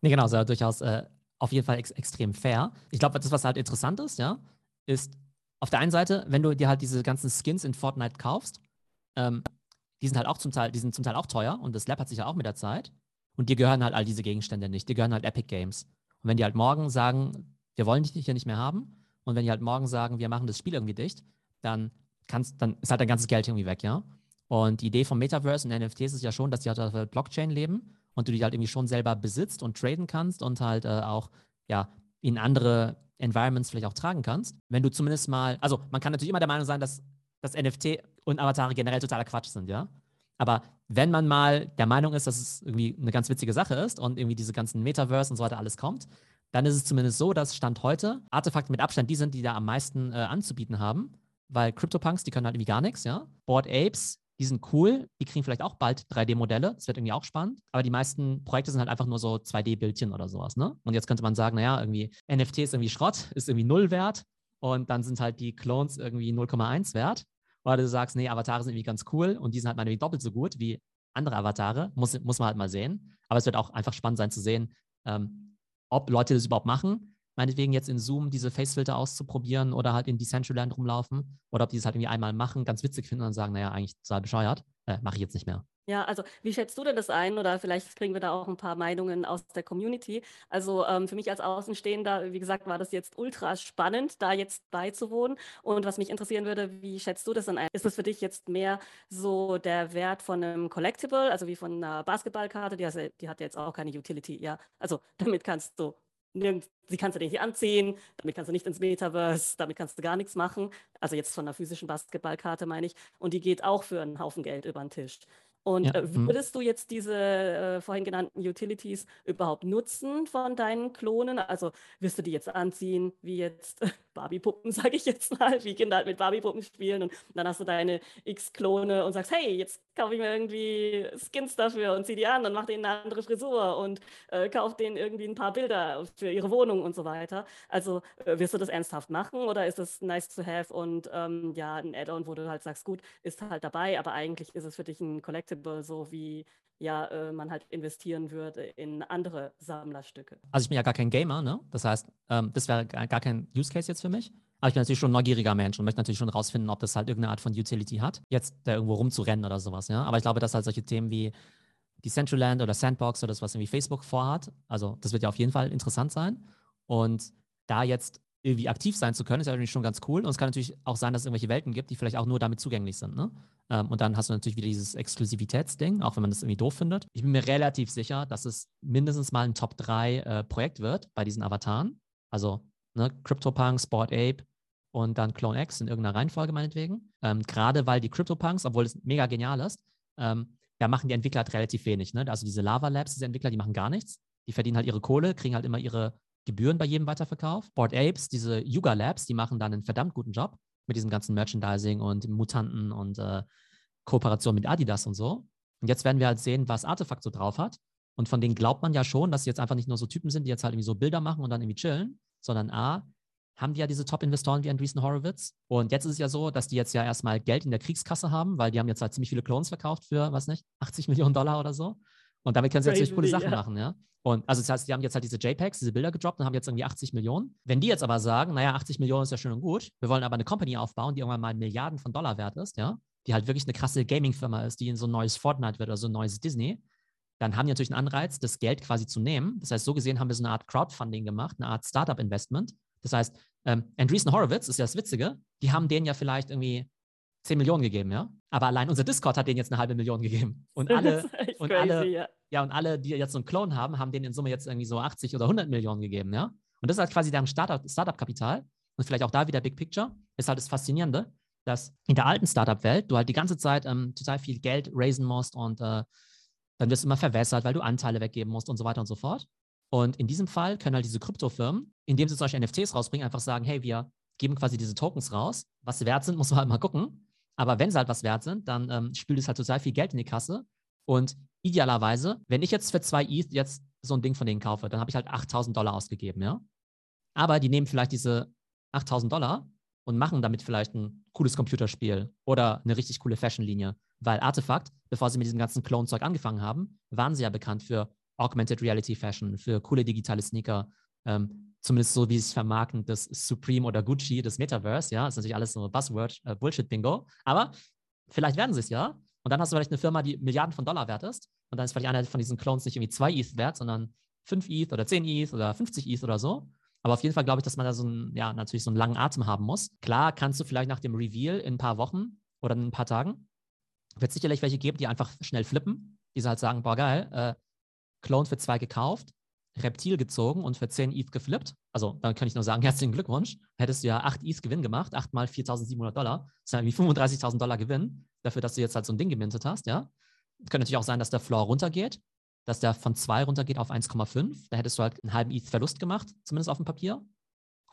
Speaker 1: Nee, genau, so durchaus äh, auf jeden Fall ex extrem fair. Ich glaube, das, was halt interessant ist, ja, ist, auf der einen Seite, wenn du dir halt diese ganzen Skins in Fortnite kaufst, ähm, die sind halt auch zum Teil, die sind zum Teil auch teuer und das läppert sich ja auch mit der Zeit. Und dir gehören halt all diese Gegenstände nicht. Dir gehören halt Epic Games. Und wenn die halt morgen sagen, wir wollen dich hier nicht mehr haben, und wenn die halt morgen sagen, wir machen das Spiel irgendwie dicht, dann kannst, dann ist halt dein ganzes Geld irgendwie weg, ja. Und die Idee vom Metaverse und NFTs ist ja schon, dass die halt auf der Blockchain leben und du die halt irgendwie schon selber besitzt und traden kannst und halt äh, auch ja in andere Environments vielleicht auch tragen kannst. Wenn du zumindest mal, also man kann natürlich immer der Meinung sein, dass das NFT und Avatare generell totaler Quatsch sind, ja. Aber wenn man mal der Meinung ist, dass es irgendwie eine ganz witzige Sache ist und irgendwie diese ganzen Metaverse und so weiter alles kommt, dann ist es zumindest so, dass Stand heute Artefakte mit Abstand die sind, die da am meisten äh, anzubieten haben. Weil CryptoPunks, die können halt irgendwie gar nichts, ja. Board Apes, die sind cool, die kriegen vielleicht auch bald 3D-Modelle, das wird irgendwie auch spannend, aber die meisten Projekte sind halt einfach nur so 2D-Bildchen oder sowas, ne? Und jetzt könnte man sagen, naja, irgendwie NFT ist irgendwie Schrott, ist irgendwie null wert und dann sind halt die Clones irgendwie 0,1 wert. Oder du sagst, nee, Avatare sind irgendwie ganz cool und die sind halt meinetwegen doppelt so gut wie andere Avatare, muss, muss man halt mal sehen. Aber es wird auch einfach spannend sein zu sehen, ähm, ob Leute das überhaupt machen meinetwegen jetzt in Zoom diese Facefilter auszuprobieren oder halt in Decentraland rumlaufen oder ob die es halt irgendwie einmal machen, ganz witzig finden und sagen, naja, eigentlich total bescheuert, äh, mache ich jetzt nicht mehr.
Speaker 2: Ja, also wie schätzt du denn das ein? Oder vielleicht kriegen wir da auch ein paar Meinungen aus der Community. Also ähm, für mich als Außenstehender, wie gesagt, war das jetzt ultra spannend, da jetzt beizuwohnen. Und was mich interessieren würde, wie schätzt du das denn ein? Ist das für dich jetzt mehr so der Wert von einem Collectible, also wie von einer Basketballkarte? Die, hast, die hat jetzt auch keine Utility, ja. Also damit kannst du sie kannst du nicht anziehen, damit kannst du nicht ins Metaverse, damit kannst du gar nichts machen. Also jetzt von einer physischen Basketballkarte meine ich. Und die geht auch für einen Haufen Geld über den Tisch. Und ja. äh, mhm. würdest du jetzt diese äh, vorhin genannten Utilities überhaupt nutzen von deinen Klonen? Also wirst du die jetzt anziehen, wie jetzt Barbie-Puppen, sage ich jetzt mal, wie Kinder halt mit Barbie-Puppen spielen und dann hast du deine X-Klone und sagst, hey, jetzt kaufe ich mir irgendwie Skins dafür und zieh die an und mach denen eine andere Frisur und äh, kauf denen irgendwie ein paar Bilder für ihre Wohnung und so weiter. Also äh, wirst du das ernsthaft machen oder ist das nice to have und ähm, ja, ein Add-on, wo du halt sagst, gut, ist halt dabei, aber eigentlich ist es für dich ein Collectible, so wie ja, äh, man halt investieren würde in andere Sammlerstücke.
Speaker 1: Also ich bin ja gar kein Gamer, ne? Das heißt, ähm, das wäre gar kein Use Case jetzt für mich. Aber ich bin natürlich schon ein neugieriger Mensch und möchte natürlich schon rausfinden, ob das halt irgendeine Art von Utility hat, jetzt da irgendwo rumzurennen oder sowas, ja. Aber ich glaube, dass halt solche Themen wie Decentraland oder Sandbox oder das, was irgendwie Facebook vorhat, also das wird ja auf jeden Fall interessant sein. Und da jetzt irgendwie aktiv sein zu können, ist ja natürlich schon ganz cool. Und es kann natürlich auch sein, dass es irgendwelche Welten gibt, die vielleicht auch nur damit zugänglich sind. Ne? Ähm, und dann hast du natürlich wieder dieses Exklusivitätsding, auch wenn man das irgendwie doof findet. Ich bin mir relativ sicher, dass es mindestens mal ein Top 3 äh, Projekt wird bei diesen Avataren. Also ne, CryptoPunk, Sport Ape und dann Clone X in irgendeiner Reihenfolge meinetwegen. Ähm, Gerade weil die CryptoPunks, obwohl es mega genial ist, ähm, ja, machen die Entwickler halt relativ wenig. Ne? Also diese Lava Labs, diese Entwickler, die machen gar nichts. Die verdienen halt ihre Kohle, kriegen halt immer ihre Gebühren bei jedem Weiterverkauf. Board Apes, diese Yuga Labs, die machen dann einen verdammt guten Job mit diesem ganzen Merchandising und Mutanten und äh, Kooperation mit Adidas und so. Und jetzt werden wir halt sehen, was Artefakt so drauf hat. Und von denen glaubt man ja schon, dass sie jetzt einfach nicht nur so Typen sind, die jetzt halt irgendwie so Bilder machen und dann irgendwie chillen, sondern A, haben die ja diese Top-Investoren wie Andreessen Horowitz. Und jetzt ist es ja so, dass die jetzt ja erstmal Geld in der Kriegskasse haben, weil die haben jetzt halt ziemlich viele Clones verkauft für, was nicht, 80 Millionen Dollar oder so. Und damit können sie natürlich coole Sachen ja. machen, ja. Und also das heißt, die haben jetzt halt diese JPEGs, diese Bilder gedroppt und haben jetzt irgendwie 80 Millionen. Wenn die jetzt aber sagen, naja, 80 Millionen ist ja schön und gut, wir wollen aber eine Company aufbauen, die irgendwann mal Milliarden von Dollar wert ist, ja, die halt wirklich eine krasse Gaming-Firma ist, die in so ein neues Fortnite wird oder so ein neues Disney, dann haben die natürlich einen Anreiz, das Geld quasi zu nehmen. Das heißt, so gesehen haben wir so eine Art Crowdfunding gemacht, eine Art Startup-Investment. Das heißt, ähm, Andreesen Horowitz ist ja das Witzige, die haben denen ja vielleicht irgendwie 10 Millionen gegeben, ja. Aber allein unser Discord hat denen jetzt eine halbe Million gegeben. Und alle, und crazy, alle, ja. Ja. und alle, die jetzt so einen Clone haben, haben denen in Summe jetzt irgendwie so 80 oder 100 Millionen gegeben, ja. Und das ist halt quasi deren Startup-Kapital. und vielleicht auch da wieder Big Picture, ist halt das Faszinierende, dass in der alten Startup-Welt du halt die ganze Zeit ähm, total viel Geld raisen musst und äh, dann wirst du immer verwässert, weil du Anteile weggeben musst und so weiter und so fort. Und in diesem Fall können halt diese Kryptofirmen, indem sie zum Beispiel NFTs rausbringen, einfach sagen, hey, wir geben quasi diese Tokens raus. Was sie wert sind, muss man halt mal gucken. Aber wenn sie halt was wert sind, dann ähm, spült es halt total viel Geld in die Kasse. Und idealerweise, wenn ich jetzt für zwei ETH jetzt so ein Ding von denen kaufe, dann habe ich halt 8000 Dollar ausgegeben, ja. Aber die nehmen vielleicht diese 8000 Dollar und machen damit vielleicht ein cooles Computerspiel oder eine richtig coole Fashionlinie. Weil Artefakt, bevor sie mit diesem ganzen Clone-Zeug angefangen haben, waren sie ja bekannt für Augmented Reality Fashion, für coole digitale Sneaker, ähm, zumindest so wie es vermarkten, das Supreme oder Gucci, das Metaverse, ja, das ist natürlich alles so Buzzword, äh, Bullshit-Bingo, aber vielleicht werden sie es ja. Und dann hast du vielleicht eine Firma, die Milliarden von Dollar wert ist. Und dann ist vielleicht einer von diesen Clones nicht irgendwie zwei ETH wert, sondern 5 ETH oder 10 ETH oder 50 ETH oder so. Aber auf jeden Fall glaube ich, dass man da so einen, ja, natürlich so einen langen Atem haben muss. Klar kannst du vielleicht nach dem Reveal in ein paar Wochen oder in ein paar Tagen, wird sicherlich welche geben, die einfach schnell flippen, die halt sagen, boah, geil, äh, Clone für zwei gekauft, Reptil gezogen und für 10 ETH geflippt. Also dann kann ich nur sagen, herzlichen Glückwunsch. Hättest du ja 8 ETH Gewinn gemacht, 8 mal 4.700 Dollar. Das ist ja wie 35.000 Dollar Gewinn dafür, dass du jetzt halt so ein Ding gemintet hast, ja. Könnte natürlich auch sein, dass der Floor runtergeht, dass der von 2 runtergeht auf 1,5. Da hättest du halt einen halben ETH Verlust gemacht, zumindest auf dem Papier.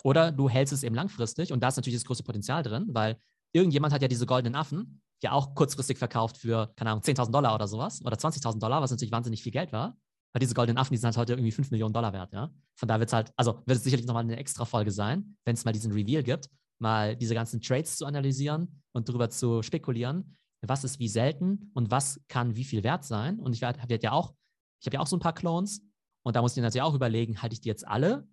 Speaker 1: Oder du hältst es eben langfristig und da ist natürlich das große Potenzial drin, weil irgendjemand hat ja diese goldenen Affen ja auch kurzfristig verkauft für, keine Ahnung, 10.000 Dollar oder sowas oder 20.000 Dollar, was natürlich wahnsinnig viel Geld war. Weil diese goldenen Affen, die sind halt heute irgendwie 5 Millionen Dollar wert, ja. Von da wird es halt, also wird es sicherlich nochmal eine extra Folge sein, wenn es mal diesen Reveal gibt, mal diese ganzen Trades zu analysieren und darüber zu spekulieren, was ist wie selten und was kann wie viel wert sein. Und ich werde werd ja auch, ich habe ja auch so ein paar Clones und da muss ich natürlich auch überlegen, halte ich die jetzt alle?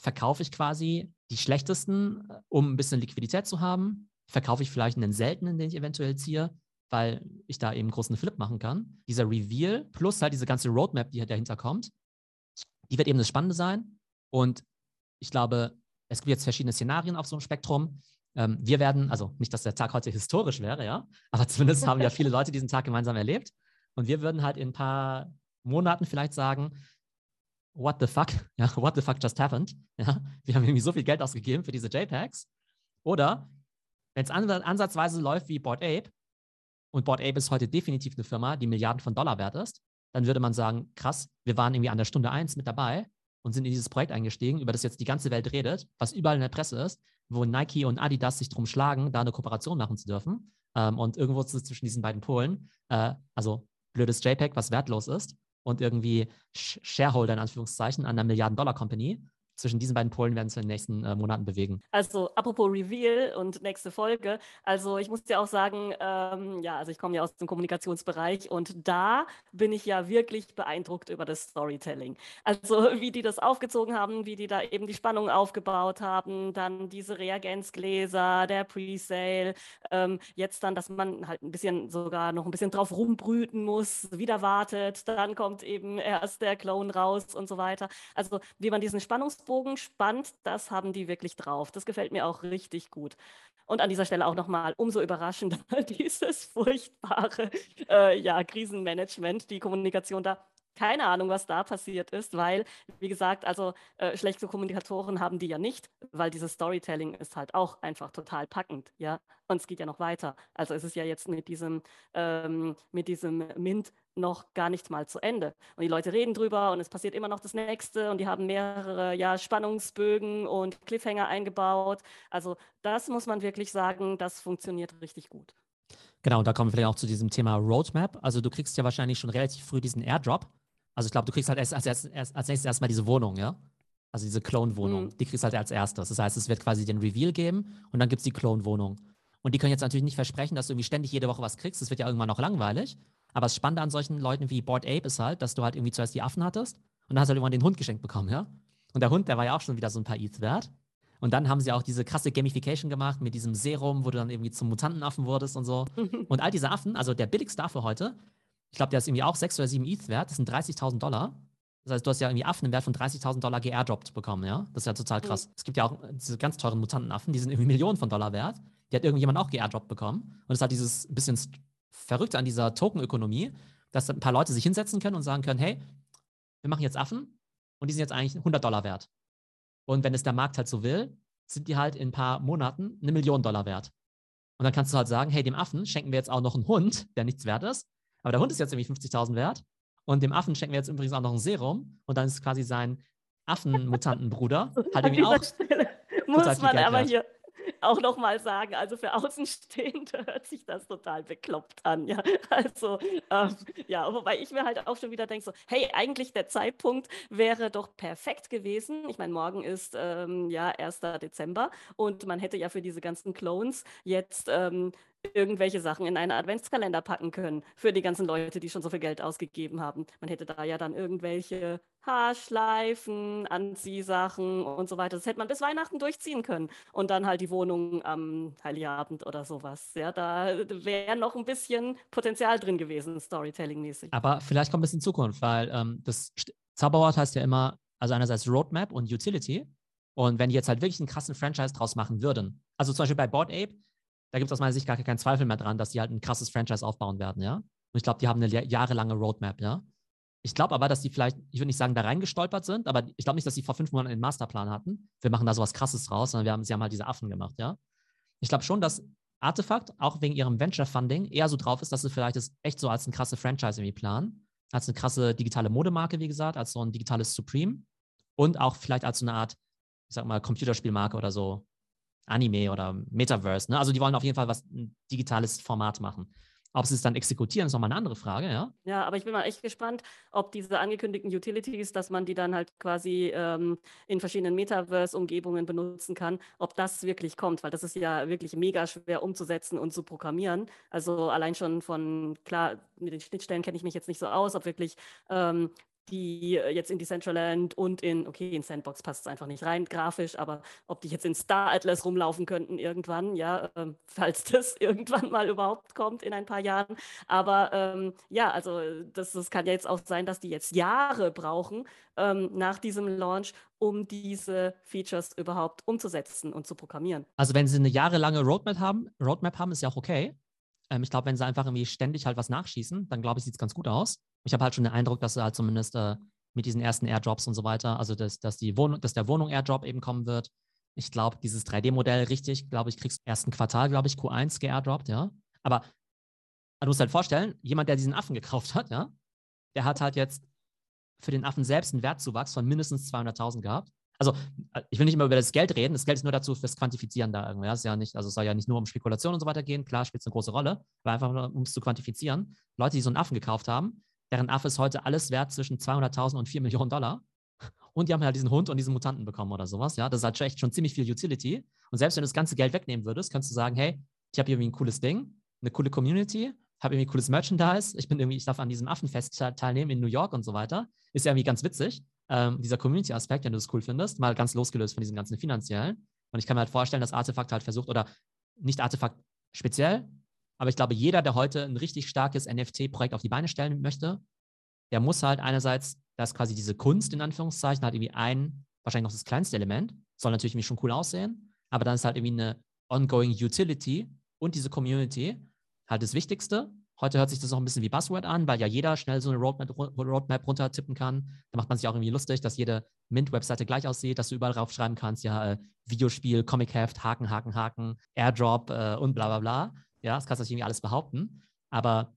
Speaker 1: Verkaufe ich quasi die schlechtesten, um ein bisschen Liquidität zu haben? Verkaufe ich vielleicht einen seltenen, den ich eventuell ziehe? weil ich da eben großen Flip machen kann. Dieser Reveal plus halt diese ganze Roadmap, die dahinter kommt, die wird eben das Spannende sein. Und ich glaube, es gibt jetzt verschiedene Szenarien auf so einem Spektrum. Ähm, wir werden, also nicht, dass der Tag heute historisch wäre, ja, aber zumindest haben ja viele Leute diesen Tag gemeinsam erlebt. Und wir würden halt in ein paar Monaten vielleicht sagen, what the fuck, ja, what the fuck just happened, ja, wir haben irgendwie so viel Geld ausgegeben für diese JPEGs. Oder wenn es ansatzweise läuft wie Board Ape, und Board Ape ist heute definitiv eine Firma, die Milliarden von Dollar wert ist, dann würde man sagen, krass, wir waren irgendwie an der Stunde eins mit dabei und sind in dieses Projekt eingestiegen, über das jetzt die ganze Welt redet, was überall in der Presse ist, wo Nike und Adidas sich drum schlagen, da eine Kooperation machen zu dürfen. Ähm, und irgendwo zwischen diesen beiden Polen, äh, also blödes JPEG, was wertlos ist, und irgendwie Shareholder in Anführungszeichen an einer Milliarden-Dollar-Company, zwischen diesen beiden Polen werden wir in den nächsten äh, Monaten bewegen.
Speaker 2: Also apropos Reveal und nächste Folge. Also ich muss dir auch sagen, ähm, ja, also ich komme ja aus dem Kommunikationsbereich und da bin ich ja wirklich beeindruckt über das Storytelling. Also wie die das aufgezogen haben, wie die da eben die Spannung aufgebaut haben, dann diese Reagenzgläser, der Presale, ähm, jetzt dann, dass man halt ein bisschen sogar noch ein bisschen drauf rumbrüten muss, wieder wartet, dann kommt eben erst der Clone raus und so weiter. Also wie man diesen Spannungs Spannungsbogen spannt, das haben die wirklich drauf. Das gefällt mir auch richtig gut. Und an dieser Stelle auch nochmal umso überraschender dieses furchtbare äh, ja, Krisenmanagement, die Kommunikation da keine Ahnung, was da passiert ist, weil, wie gesagt, also äh, schlechte Kommunikatoren haben die ja nicht, weil dieses Storytelling ist halt auch einfach total packend, ja. Und es geht ja noch weiter. Also es ist ja jetzt mit diesem, ähm, mit diesem Mint noch gar nicht mal zu Ende. Und die Leute reden drüber und es passiert immer noch das Nächste und die haben mehrere ja, Spannungsbögen und Cliffhanger eingebaut. Also das muss man wirklich sagen, das funktioniert richtig gut.
Speaker 1: Genau, und da kommen wir vielleicht auch zu diesem Thema Roadmap. Also du kriegst ja wahrscheinlich schon relativ früh diesen Airdrop also ich glaube, du kriegst halt erst, als, erst, als nächstes erstmal diese Wohnung, ja? Also diese Clone-Wohnung. Mhm. Die kriegst du halt als erstes. Das heißt, es wird quasi den Reveal geben und dann gibt es die Clone-Wohnung. Und die können jetzt natürlich nicht versprechen, dass du irgendwie ständig jede Woche was kriegst. Das wird ja irgendwann noch langweilig. Aber das Spannende an solchen Leuten wie Board Ape ist halt, dass du halt irgendwie zuerst die Affen hattest und dann hast du halt irgendwann den Hund geschenkt bekommen, ja? Und der Hund, der war ja auch schon wieder so ein paar ETH wert. Und dann haben sie auch diese krasse Gamification gemacht mit diesem Serum, wo du dann irgendwie zum Mutantenaffen wurdest und so. und all diese Affen, also der billigste Affe heute, ich glaube, der ist irgendwie auch 6 oder 7 ETH wert. Das sind 30.000 Dollar. Das heißt, du hast ja irgendwie Affen im Wert von 30.000 Dollar geairdroppt bekommen, ja? Das ist ja total krass. Mhm. Es gibt ja auch diese ganz teuren Mutantenaffen, die sind irgendwie Millionen von Dollar wert. Die hat irgendjemand auch geairdroppt bekommen. Und es hat dieses bisschen Verrückte an dieser Token-Ökonomie, dass ein paar Leute sich hinsetzen können und sagen können, hey, wir machen jetzt Affen und die sind jetzt eigentlich 100 Dollar wert. Und wenn es der Markt halt so will, sind die halt in ein paar Monaten eine Million Dollar wert. Und dann kannst du halt sagen, hey, dem Affen schenken wir jetzt auch noch einen Hund, der nichts wert ist. Aber der Hund ist jetzt irgendwie 50.000 wert. Und dem Affen schenken wir jetzt übrigens auch noch ein Serum. Und dann ist quasi sein Affenmutantenbruder. Hat irgendwie auch.
Speaker 2: Muss man aber hier auch nochmal sagen, also für Außenstehende hört sich das total bekloppt an. Ja, also, ähm, ja, wobei ich mir halt auch schon wieder denke, so, hey, eigentlich der Zeitpunkt wäre doch perfekt gewesen. Ich meine, morgen ist ähm, ja 1. Dezember und man hätte ja für diese ganzen Clones jetzt ähm, irgendwelche Sachen in einen Adventskalender packen können für die ganzen Leute, die schon so viel Geld ausgegeben haben. Man hätte da ja dann irgendwelche Haarschleifen, Anziehsachen und so weiter. Das hätte man bis Weihnachten durchziehen können und dann halt die Wohnung am Heiligabend oder sowas. Ja, da wäre noch ein bisschen Potenzial drin gewesen, Storytelling-mäßig.
Speaker 1: Aber vielleicht kommt es in Zukunft, weil ähm, das Zauberwort heißt ja immer, also einerseits Roadmap und Utility. Und wenn die jetzt halt wirklich einen krassen Franchise draus machen würden, also zum Beispiel bei Board Ape, da gibt es aus meiner Sicht gar keinen Zweifel mehr dran, dass die halt ein krasses Franchise aufbauen werden, ja. Und ich glaube, die haben eine jahrelange Roadmap, ja. Ich glaube aber, dass die vielleicht, ich würde nicht sagen, da reingestolpert sind, aber ich glaube nicht, dass sie vor fünf Monaten einen Masterplan hatten. Wir machen da sowas krasses draus, sondern wir haben, sie haben halt diese Affen gemacht, ja. Ich glaube schon, dass Artefakt, auch wegen ihrem Venture-Funding, eher so drauf ist, dass sie vielleicht das echt so als eine krasse Franchise irgendwie planen. Als eine krasse digitale Modemarke, wie gesagt, als so ein digitales Supreme. Und auch vielleicht als so eine Art, ich sag mal, Computerspielmarke oder so Anime oder Metaverse. Ne? Also die wollen auf jeden Fall was ein digitales Format machen. Ob sie es dann exekutieren, ist nochmal eine andere Frage, ja.
Speaker 2: Ja, aber ich bin mal echt gespannt, ob diese angekündigten Utilities, dass man die dann halt quasi ähm, in verschiedenen Metaverse-Umgebungen benutzen kann, ob das wirklich kommt, weil das ist ja wirklich mega schwer umzusetzen und zu programmieren. Also allein schon von, klar, mit den Schnittstellen kenne ich mich jetzt nicht so aus, ob wirklich ähm, die äh, jetzt in Decentraland und in, okay, in Sandbox passt es einfach nicht rein, grafisch, aber ob die jetzt in Star Atlas rumlaufen könnten irgendwann, ja, ähm, falls das irgendwann mal überhaupt kommt in ein paar Jahren. Aber ähm, ja, also das, das kann ja jetzt auch sein, dass die jetzt Jahre brauchen ähm, nach diesem Launch, um diese Features überhaupt umzusetzen und zu programmieren.
Speaker 1: Also wenn sie eine jahrelange Roadmap haben, Roadmap haben, ist ja auch okay. Ähm, ich glaube, wenn sie einfach irgendwie ständig halt was nachschießen, dann glaube ich, sieht es ganz gut aus. Ich habe halt schon den Eindruck, dass sie halt zumindest äh, mit diesen ersten Airdrops und so weiter, also dass, dass, die Wohnung, dass der Wohnung Airdrop eben kommen wird. Ich glaube, dieses 3D-Modell richtig, glaube ich, kriegst du ersten Quartal, glaube ich, Q1 geairdroppt, ja. Aber du musst halt vorstellen, jemand, der diesen Affen gekauft hat, ja, der hat halt jetzt für den Affen selbst einen Wertzuwachs von mindestens 200.000 gehabt. Also, äh, ich will nicht immer über das Geld reden. Das Geld ist nur dazu fürs Quantifizieren da irgendwie. Ist ja nicht, also es soll ja nicht nur um Spekulation und so weiter gehen. Klar spielt es eine große Rolle, aber einfach nur, um es zu quantifizieren. Leute, die so einen Affen gekauft haben, deren Affe ist heute alles wert zwischen 200.000 und 4 Millionen Dollar. Und die haben halt diesen Hund und diesen Mutanten bekommen oder sowas. Ja, das ist halt echt schon ziemlich viel Utility. Und selbst wenn du das ganze Geld wegnehmen würdest, könntest du sagen, hey, ich habe irgendwie ein cooles Ding, eine coole Community, habe irgendwie cooles Merchandise, ich bin irgendwie, ich darf an diesem Affenfest teilnehmen in New York und so weiter. Ist ja irgendwie ganz witzig ähm, dieser Community-Aspekt, wenn du das cool findest, mal ganz losgelöst von diesem ganzen finanziellen. Und ich kann mir halt vorstellen, dass Artefakt halt versucht, oder nicht Artefakt speziell, aber ich glaube, jeder, der heute ein richtig starkes NFT-Projekt auf die Beine stellen möchte, der muss halt einerseits, das quasi diese Kunst in Anführungszeichen, halt irgendwie ein, wahrscheinlich noch das kleinste Element, soll natürlich irgendwie schon cool aussehen, aber dann ist halt irgendwie eine ongoing Utility und diese Community halt das Wichtigste Heute hört sich das auch ein bisschen wie Buzzword an, weil ja jeder schnell so eine Roadmap, Roadmap runtertippen kann. Da macht man sich auch irgendwie lustig, dass jede Mint-Webseite gleich aussieht, dass du überall drauf schreiben kannst, ja, äh, Videospiel, Comic-Heft, Haken, Haken, Haken, Airdrop äh, und bla bla bla. Ja, das kannst du irgendwie alles behaupten. Aber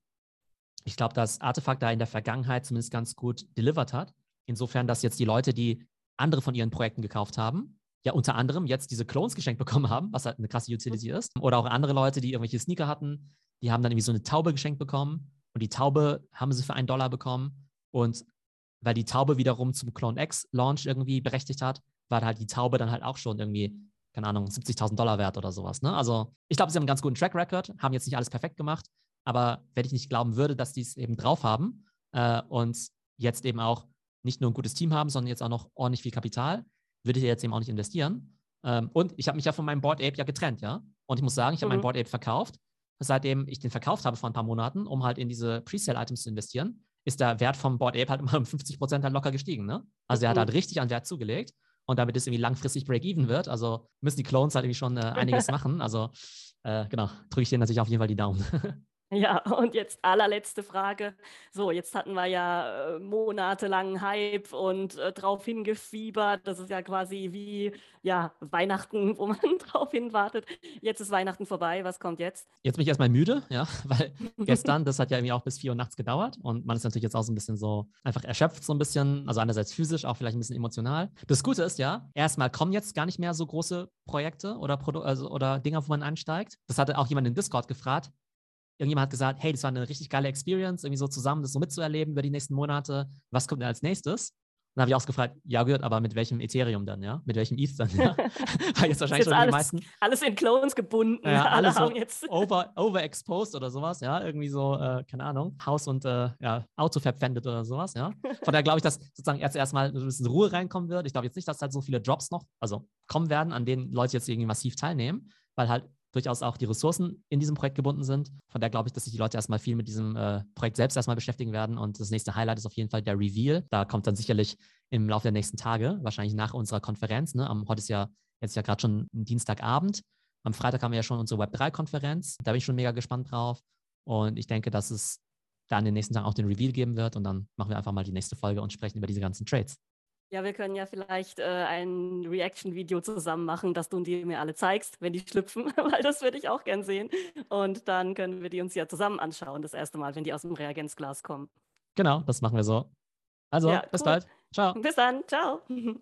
Speaker 1: ich glaube, dass Artefakt da in der Vergangenheit zumindest ganz gut delivered hat. Insofern, dass jetzt die Leute, die andere von ihren Projekten gekauft haben, ja unter anderem jetzt diese Clones geschenkt bekommen haben, was halt eine krasse Utility ist. Oder auch andere Leute, die irgendwelche Sneaker hatten, die haben dann irgendwie so eine Taube geschenkt bekommen und die Taube haben sie für einen Dollar bekommen und weil die Taube wiederum zum Clone X Launch irgendwie berechtigt hat, war halt die Taube dann halt auch schon irgendwie, keine Ahnung, 70.000 Dollar wert oder sowas. Ne? Also ich glaube, sie haben einen ganz guten Track Record, haben jetzt nicht alles perfekt gemacht, aber wenn ich nicht glauben würde, dass die es eben drauf haben äh, und jetzt eben auch nicht nur ein gutes Team haben, sondern jetzt auch noch ordentlich viel Kapital, würde ich jetzt eben auch nicht investieren. Ähm, und ich habe mich ja von meinem Board Ape ja getrennt, ja. Und ich muss sagen, ich habe mhm. mein Board Ape verkauft seitdem ich den verkauft habe vor ein paar Monaten, um halt in diese Presale-Items zu investieren, ist der Wert vom Board Ape halt immer um 50 Prozent halt locker gestiegen. Ne? Also mhm. er hat halt richtig an Wert zugelegt und damit es irgendwie langfristig Break-Even wird, also müssen die Clones halt irgendwie schon äh, einiges machen. Also äh, genau, drücke ich denen natürlich auf jeden Fall die Daumen.
Speaker 2: Ja, und jetzt allerletzte Frage. So, jetzt hatten wir ja äh, monatelangen Hype und äh, drauf hingefiebert. Das ist ja quasi wie ja, Weihnachten, wo man drauf hinwartet. Jetzt ist Weihnachten vorbei. Was kommt jetzt?
Speaker 1: Jetzt bin ich erstmal müde, ja, weil gestern, das hat ja irgendwie auch bis vier Uhr nachts gedauert und man ist natürlich jetzt auch so ein bisschen so einfach erschöpft, so ein bisschen. Also einerseits physisch, auch vielleicht ein bisschen emotional. Das Gute ist ja, erstmal kommen jetzt gar nicht mehr so große Projekte oder, Produ also, oder Dinge, wo man einsteigt. Das hatte auch jemand in Discord gefragt irgendjemand hat gesagt, hey, das war eine richtig geile Experience, irgendwie so zusammen das so mitzuerleben über die nächsten Monate. Was kommt denn als nächstes? Dann habe ich auch gefragt, ja gut, aber mit welchem Ethereum dann, ja? Mit welchem ETH dann, ja?
Speaker 2: Weil jetzt wahrscheinlich jetzt schon alles, die meisten. Alles in Clones gebunden.
Speaker 1: Ja, alles so jetzt. over, overexposed oder sowas, ja? Irgendwie so, äh, keine Ahnung, Haus und äh, ja, Auto verpfändet oder sowas, ja? Von daher glaube ich, dass sozusagen erst erstmal ein bisschen Ruhe reinkommen wird. Ich glaube jetzt nicht, dass halt so viele Jobs noch, also kommen werden, an denen Leute jetzt irgendwie massiv teilnehmen, weil halt durchaus auch die Ressourcen in diesem Projekt gebunden sind. Von daher glaube ich, dass sich die Leute erstmal viel mit diesem äh, Projekt selbst erstmal beschäftigen werden. Und das nächste Highlight ist auf jeden Fall der Reveal. Da kommt dann sicherlich im Laufe der nächsten Tage, wahrscheinlich nach unserer Konferenz. Ne? Am, heute ist ja jetzt ja gerade schon Dienstagabend. Am Freitag haben wir ja schon unsere Web3-Konferenz. Da bin ich schon mega gespannt drauf. Und ich denke, dass es da in den nächsten Tagen auch den Reveal geben wird. Und dann machen wir einfach mal die nächste Folge und sprechen über diese ganzen Trades.
Speaker 2: Ja, wir können ja vielleicht äh, ein Reaction-Video zusammen machen, dass du die mir alle zeigst, wenn die schlüpfen, weil das würde ich auch gern sehen. Und dann können wir die uns ja zusammen anschauen, das erste Mal, wenn die aus dem Reagenzglas kommen.
Speaker 1: Genau, das machen wir so. Also, ja, bis cool. bald. Ciao.
Speaker 2: Bis dann. Ciao.